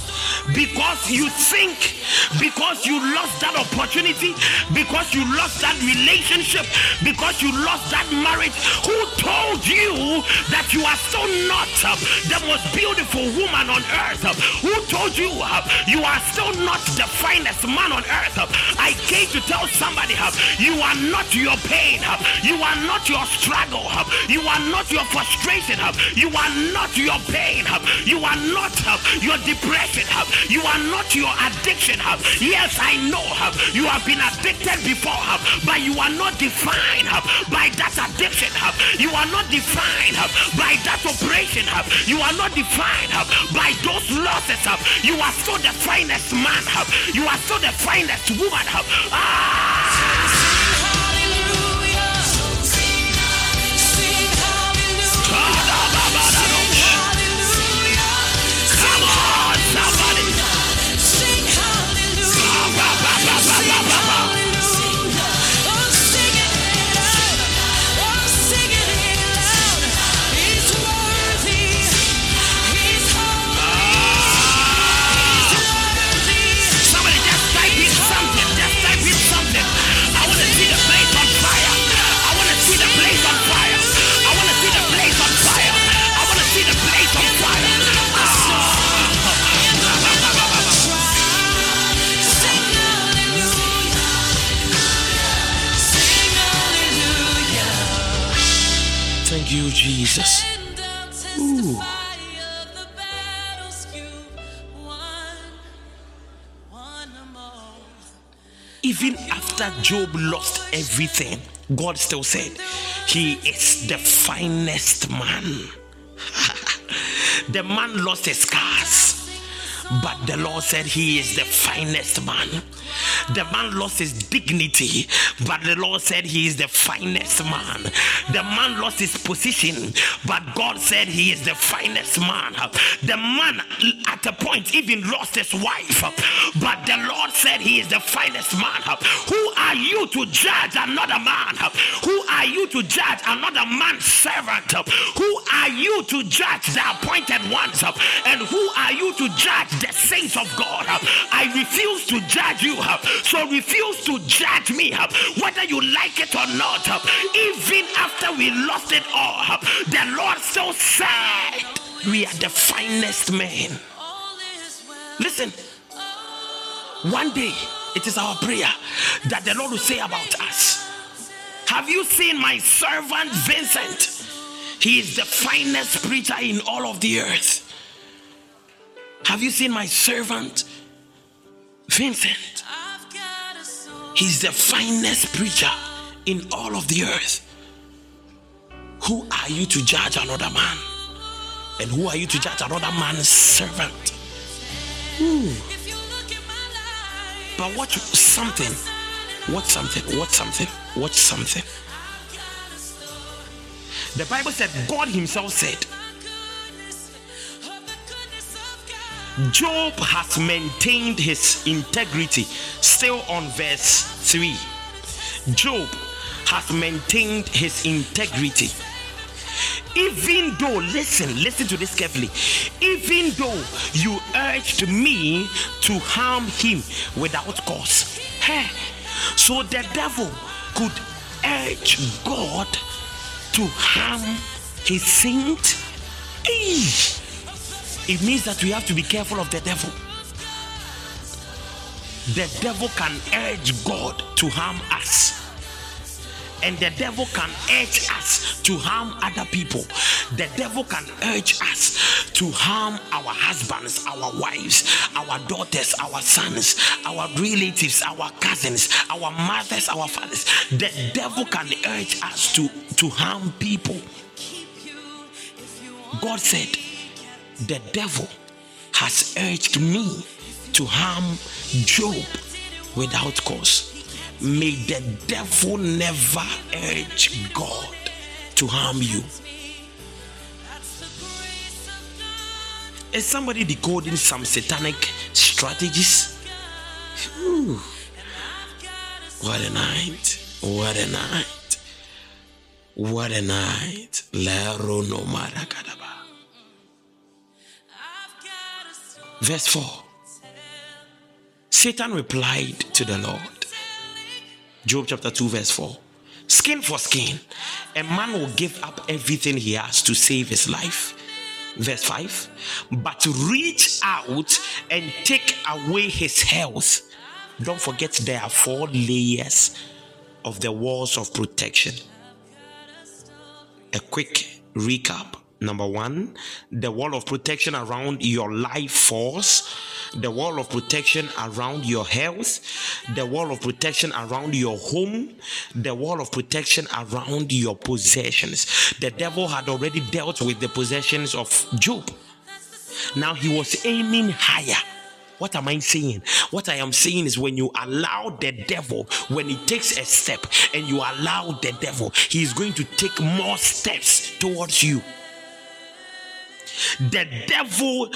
because you think, because you lost that opportunity, because you lost that relationship, because you lost that marriage. Who told you that you are so not uh, the most beautiful woman on earth? Who told you uh, you are still not the finest man on earth? I came to tell somebody uh, you are not your pain, you are not your struggle, you are not your frustration, you are not your pain, you are not your depression, you are not your addiction. Yes, I know you have been addicted before, but you are not defined by that addiction. You are not defined by that operation. You are not defined by those losses. You are still the finest man. You are still the finest woman. Ah! Jesus. Ooh. Even after Job lost everything, God still said, He is the finest man. <laughs> the man lost his cars but the Lord said he is the finest man. The man lost his dignity, but the Lord said he is the finest man. The man lost his position, but God said he is the finest man. The man at a point even lost his wife, but the Lord said he is the finest man. Who are you to judge another man? Who are you to judge another man's servant? Who are you to judge the appointed ones? And who are you to judge the saints of God. I refuse to judge you. So refuse to judge me, whether you like it or not. Even after we lost it all, the Lord still said, We are the finest men. Listen, one day it is our prayer that the Lord will say about us. Have you seen my servant Vincent? He is the finest preacher in all of the earth. Have you seen my servant Vincent? He's the finest preacher in all of the earth. Who are you to judge another man? And who are you to judge another man's servant? Ooh. But watch something. Watch something. Watch something. Watch something. The Bible said, God Himself said, Job has maintained his integrity. Still on verse 3. Job has maintained his integrity. Even though, listen, listen to this carefully. Even though you urged me to harm him without cause. Hey, so the devil could urge God to harm his saint. Hey it means that we have to be careful of the devil. The devil can urge God to harm us. And the devil can urge us to harm other people. The devil can urge us to harm our husbands, our wives, our daughters, our sons, our relatives, our cousins, our mothers, our fathers. The devil can urge us to, to harm people. God said, The devil has urged me to harm Job without cause. May the devil never urge God to harm you. Is somebody decoding some satanic strategies? Whew. What a night. What a night. What a night. Verse 4. Satan replied to the Lord. Job chapter 2, verse 4. Skin for skin. A man will give up everything he has to save his life verse 5 but to reach out and take away his health don't forget there are four layers of the walls of protection a quick recap Number one, the wall of protection around your life force, the wall of protection around your health, the wall of protection around your home, the wall of protection around your possessions. The devil had already dealt with the possessions of Job. Now he was aiming higher. What am I saying? What I am saying is when you allow the devil, when he takes a step and you allow the devil, he is going to take more steps towards you. The devil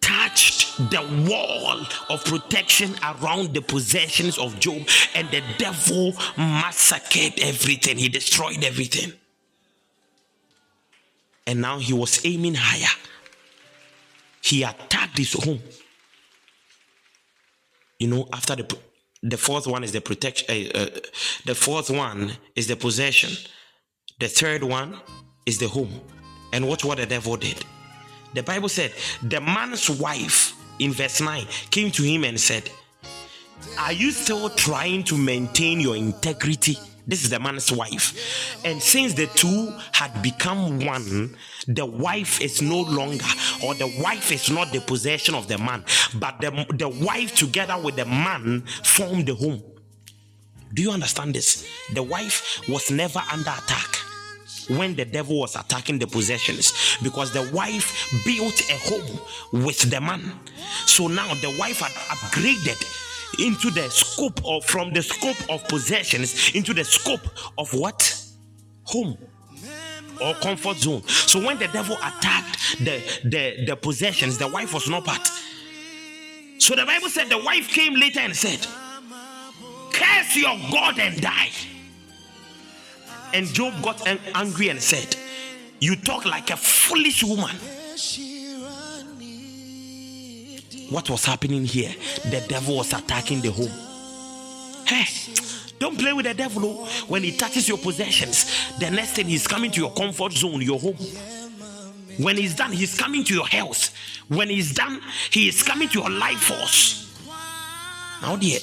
touched the wall of protection around the possessions of Job, and the devil massacred everything. He destroyed everything. And now he was aiming higher. He attacked his home. You know, after the the fourth one is the protection. Uh, uh, the fourth one is the possession. The third one is the home. And watch what the devil did. The Bible said, the man's wife in verse 9 came to him and said, Are you still trying to maintain your integrity? This is the man's wife. And since the two had become one, the wife is no longer, or the wife is not the possession of the man, but the, the wife together with the man formed the home. Do you understand this? The wife was never under attack when the devil was attacking the possessions because the wife built a home with the man. So now the wife had upgraded into the scope of from the scope of possessions into the scope of what? Home or comfort zone. So when the devil attacked the, the, the possessions, the wife was not part. So the Bible said the wife came later and said, Curse your God and die. And Job got angry and said, You talk like a foolish woman. What was happening here? The devil was attacking the home. Hey, don't play with the devil. Oh. When he touches your possessions, the next thing he's coming to your comfort zone, your home. When he's done, he's coming to your health. When he's done, he is coming to your life force. Now, dear,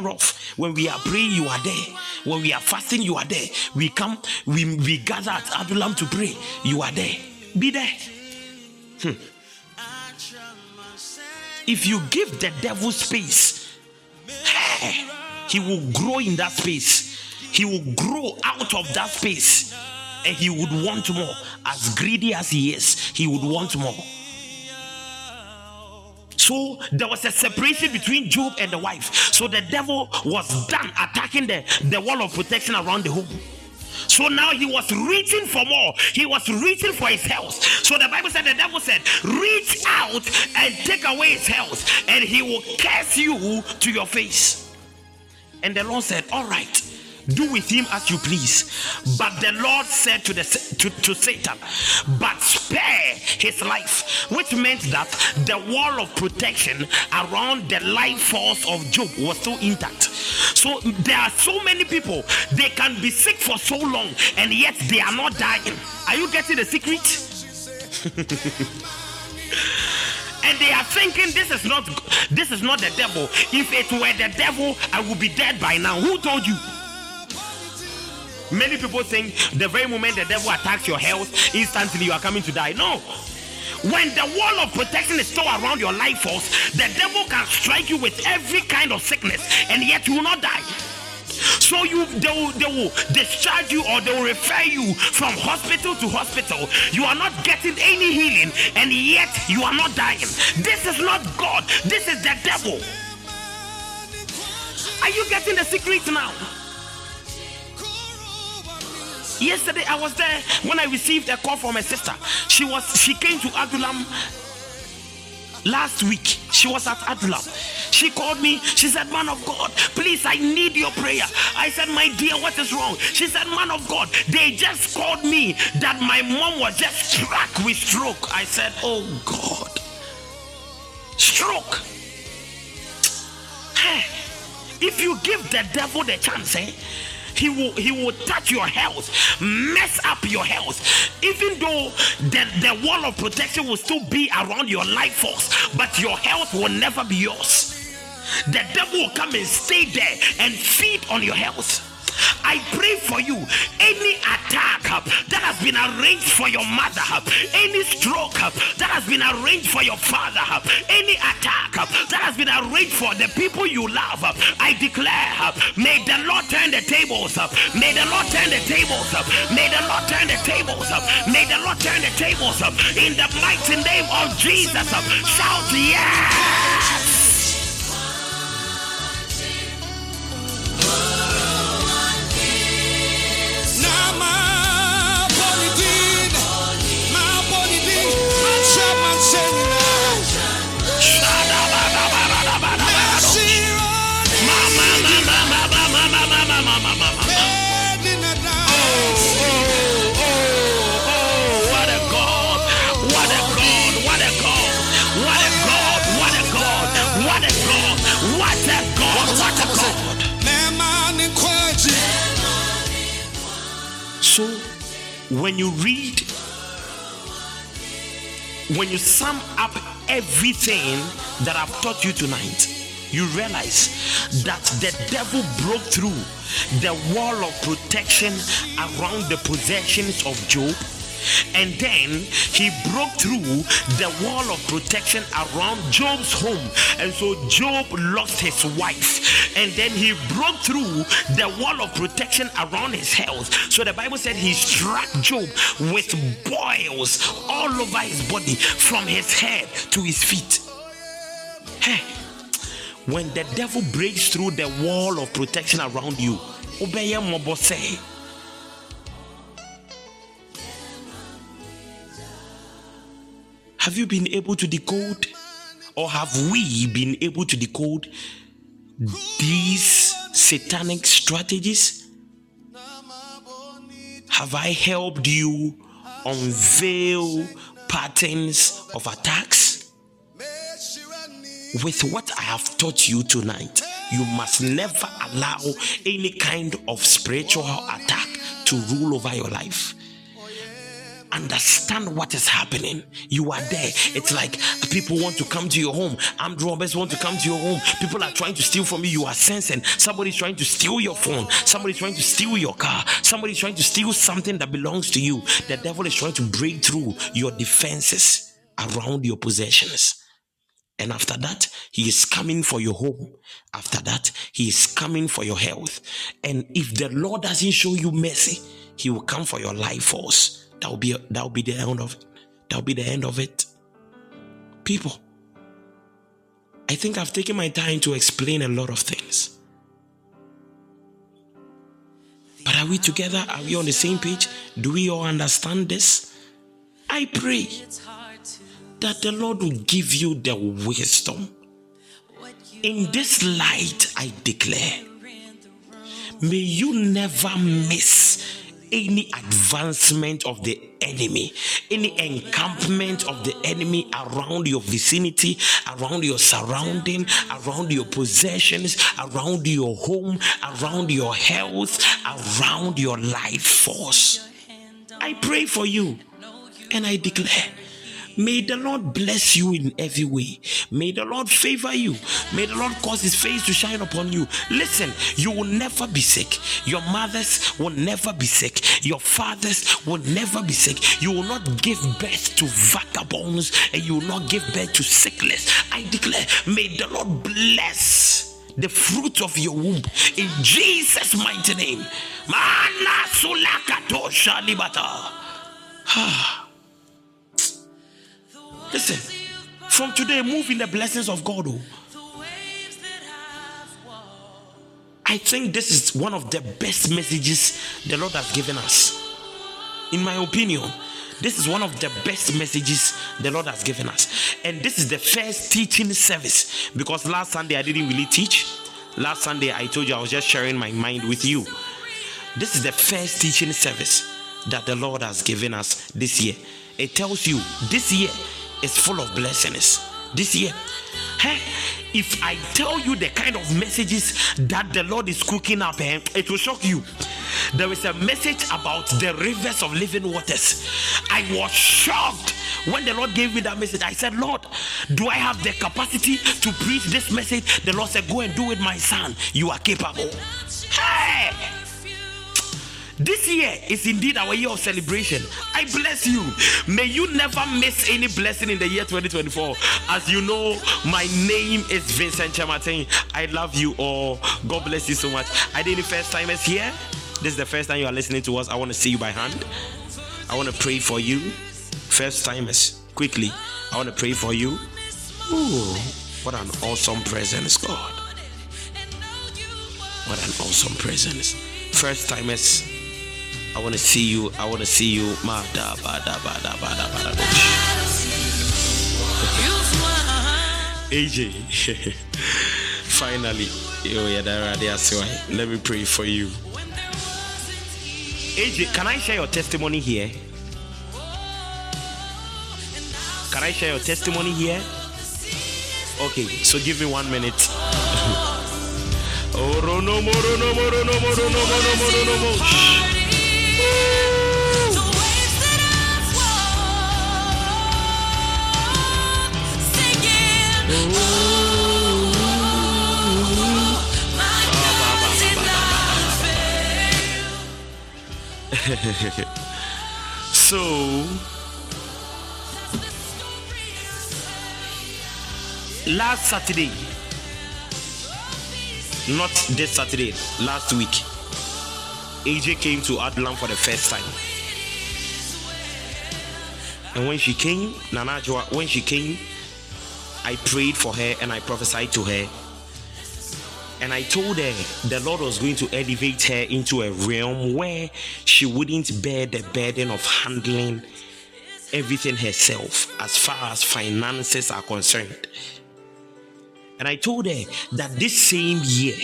rough. When we are praying, you are there. When we are fasting, you are there. We come, we, we gather at Adulam to pray. You are there. Be there. Hmm. If you give the devil space, he will grow in that space. He will grow out of that space. And he would want more. As greedy as he is, he would want more. So there was a separation between Job and the wife. So the devil was done attacking the, the wall of protection around the home. So now he was reaching for more. He was reaching for his health. So the Bible said, the devil said, reach out and take away his health, and he will curse you to your face. And the Lord said, All right do with him as you please. But the Lord said to, the, to, to Satan, But spare his life, which meant that the wall of protection around the life force of Job was still intact. So there are so many people, they can be sick for so long and yet they are not dying. Are you getting the secret? <laughs> and they are thinking this is not this is not the devil if it were the devil i would be dead by now who told you Many people think the very moment the devil attacks your health, instantly you are coming to die. No. When the wall of protection is still around your life force, the devil can strike you with every kind of sickness and yet you will not die. So you they will, they will discharge you or they will refer you from hospital to hospital. You are not getting any healing, and yet you are not dying. This is not God, this is the devil. Are you getting the secret now? Yesterday I was there when I received a call from a sister. She was she came to Adulam last week. She was at Adulam. She called me. She said, Man of God, please, I need your prayer. I said, My dear, what is wrong? She said, Man of God, they just called me that my mom was just struck with stroke. I said, Oh God, stroke. Hey, if you give the devil the chance, eh? He will he will touch your health mess up your health. Even though the, the wall of protection will still be around your life force but your health will never be yours. The devil will come and stay there and feed on your health I pray for you. Any attack uh, that has been arranged for your mother, uh, any stroke uh, that has been arranged for your father, uh, any attack uh, that has been arranged for the people you love, uh, I declare, may the Lord turn the tables. Up, may the Lord turn the tables. Up, may the Lord turn the tables. Up, may the Lord turn the tables. In the mighty name of Jesus, shout yes. So, when you read, when you sum up everything that I've taught you tonight, you realize that the devil broke through the wall of protection around the possessions of Job and then he broke through the wall of protection around Job's home. And so Job lost his wife. And then he broke through the wall of protection around his health. So the Bible said he struck Job with boils all over his body from his head to his feet. Hey, when the devil breaks through the wall of protection around you, obey him, say. Have you been able to decode, or have we been able to decode these satanic strategies? Have I helped you unveil patterns of attacks? With what I have taught you tonight, you must never allow any kind of spiritual attack to rule over your life understand what is happening. You are there. It's like people want to come to your home. Armed robbers want to come to your home. People are trying to steal from you. You are sensing somebody's trying to steal your phone. Somebody's trying to steal your car. Somebody's trying to steal something that belongs to you. The devil is trying to break through your defenses around your possessions. And after that, he is coming for your home. After that, he is coming for your health. And if the Lord doesn't show you mercy, he will come for your life force that will be that will be the end of it. That will be the end of it. People, I think I've taken my time to explain a lot of things. But are we together? Are we on the same page? Do we all understand this? I pray that the Lord will give you the wisdom. In this light, I declare, may you never miss any advancement of the enemy, any encampment of the enemy around your vicinity, around your surrounding, around your possessions, around your home, around your health, around your life force. I pray for you and I declare May the Lord bless you in every way. May the Lord favor you. May the Lord cause his face to shine upon you. Listen, you will never be sick. Your mothers will never be sick. Your fathers will never be sick. You will not give birth to vagabonds and you will not give birth to sickness. I declare, may the Lord bless the fruit of your womb in Jesus' mighty name. Listen, from today, move in the blessings of God. Oh. I think this is one of the best messages the Lord has given us. In my opinion, this is one of the best messages the Lord has given us. And this is the first teaching service because last Sunday I didn't really teach. Last Sunday I told you I was just sharing my mind with you. This is the first teaching service that the Lord has given us this year. It tells you this year is full of blessings. This year, hey, if I tell you the kind of messages that the Lord is cooking up, eh, it will shock you. There is a message about the rivers of living waters. I was shocked when the Lord gave me that message. I said, Lord, do I have the capacity to preach this message? The Lord said, Go and do it, my son. You are capable. Hey! This year is indeed our year of celebration. I bless you. May you never miss any blessing in the year 2024. As you know, my name is Vincent Kyeremateng. I love you all. God bless you so much. Are there any first timers here? This is the first time you are listening to us. I want to see you by hand. I want to pray for you. First timers, quickly. I want to pray for you. Ooh, what an awesome presence, God. What an awesome presence. First timers, I want to see you. I want to see you. Ma da ba da ba da ba da ba da. AJ, <laughs> finally, let me pray for you. AJ, can I share your testimony here? Can I share your testimony here? Okay, so give me one minute. <laughs> so last Saturday, not this Saturday, last week, AJ came to Adulam for the first time. And when she came, Nana Joa, when she came, I prayed for her and I prophesied to her and I told her the Lord was going to elevate her into a realm where she wouldn't bear the burden of handling everything herself as far as finances are concerned. And I told her that this same year,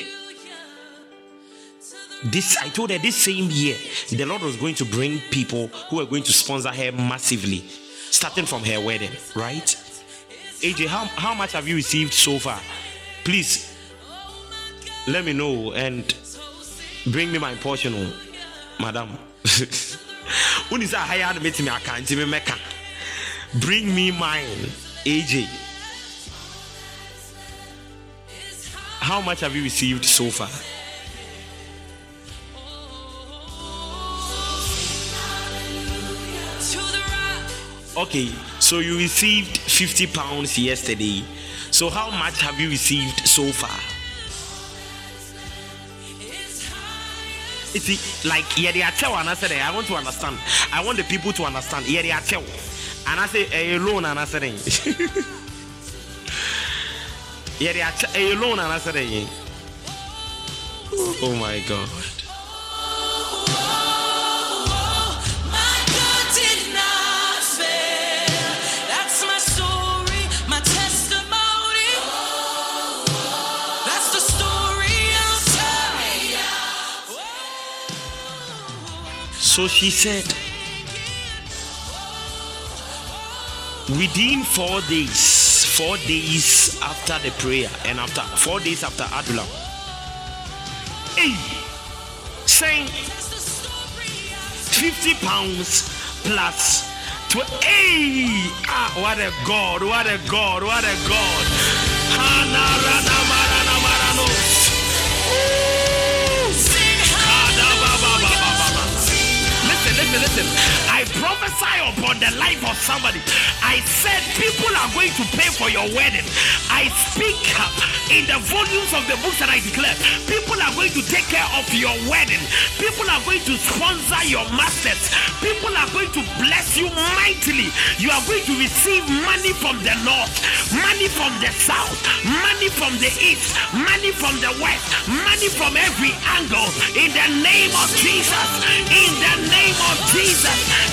this I told her this same year, the Lord was going to bring people who were going to sponsor her massively, starting from her wedding, right? AJ, how, how much have you received so far? Please let me know and bring me my portion, oh, madam. <laughs> when is a higher meeting me, I can't even make Bring me mine, AJ. How much have you received so far? Okay, so you received 50 pounds yesterday. So, how much have you received so far? It's like yeah, they are tell and I said I want to understand. I want the people to understand. Yeah, they are tell. And I say a loan and I said <laughs> yeah, they are a loan and I said Oh my god. So she said, within four days, four days after the prayer, and after four days after Adulam, hey, saying 50 pounds plus to hey, ah, what a God, what a God, what a God. Listen. I prophesy upon the life of somebody. I said people are going to pay for your wedding. I speak uh, in the volumes of the books that I declare people are going to take care of your wedding. People are going to sponsor your masters. People are going to bless you mightily. You are going to receive money from the north, money from the south, money from the east, money from the west, money from every angle. In the name of Jesus. In the name of Jesus.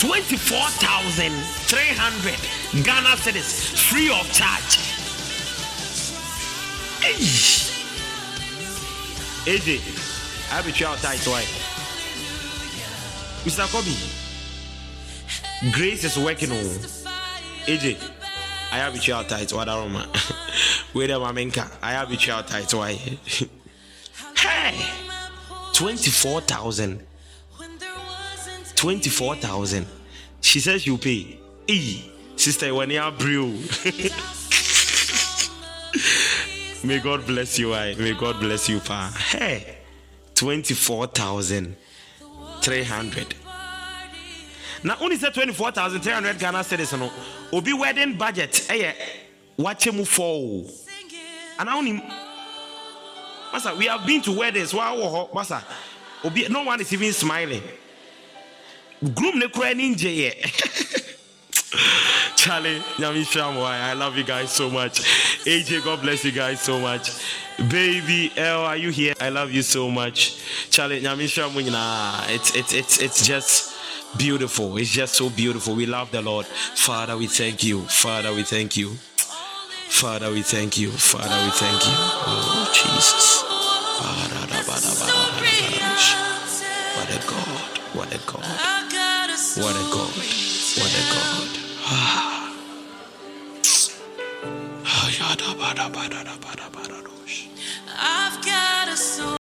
24,300 Ghana cedis free of charge. Hey. I'll be sure I'll Mr. Kobe, Grace is working oh. on AJ. I have a child tight. What are man? Wait a moment, I have a child tight. Why? <laughs> hey, twenty-four thousand. Twenty-four thousand. She says you pay. Hey, sister, when you are brew. <laughs> May God bless you, I. May God bless you, pa. Hey, twenty-four 300 Now, only say 24300 Ghana cedis no obi wedding budget Hey, watch him fall. And anaa only, masa we have been to weddings Wow, hɔ masa obi no one is even smiling groom ne koraa Jay. <laughs> Charlie, I love you guys so much. AJ, God bless you guys so much. Baby L, are you here? I love you so much. Charlie, it's it's it's it's just beautiful. It's just so beautiful. We love the Lord. Father, we thank you. Father, we thank you. Father, we thank you. Father, we thank you. Oh Jesus. What a God. What a God. What a God. What a God. I've got a soul.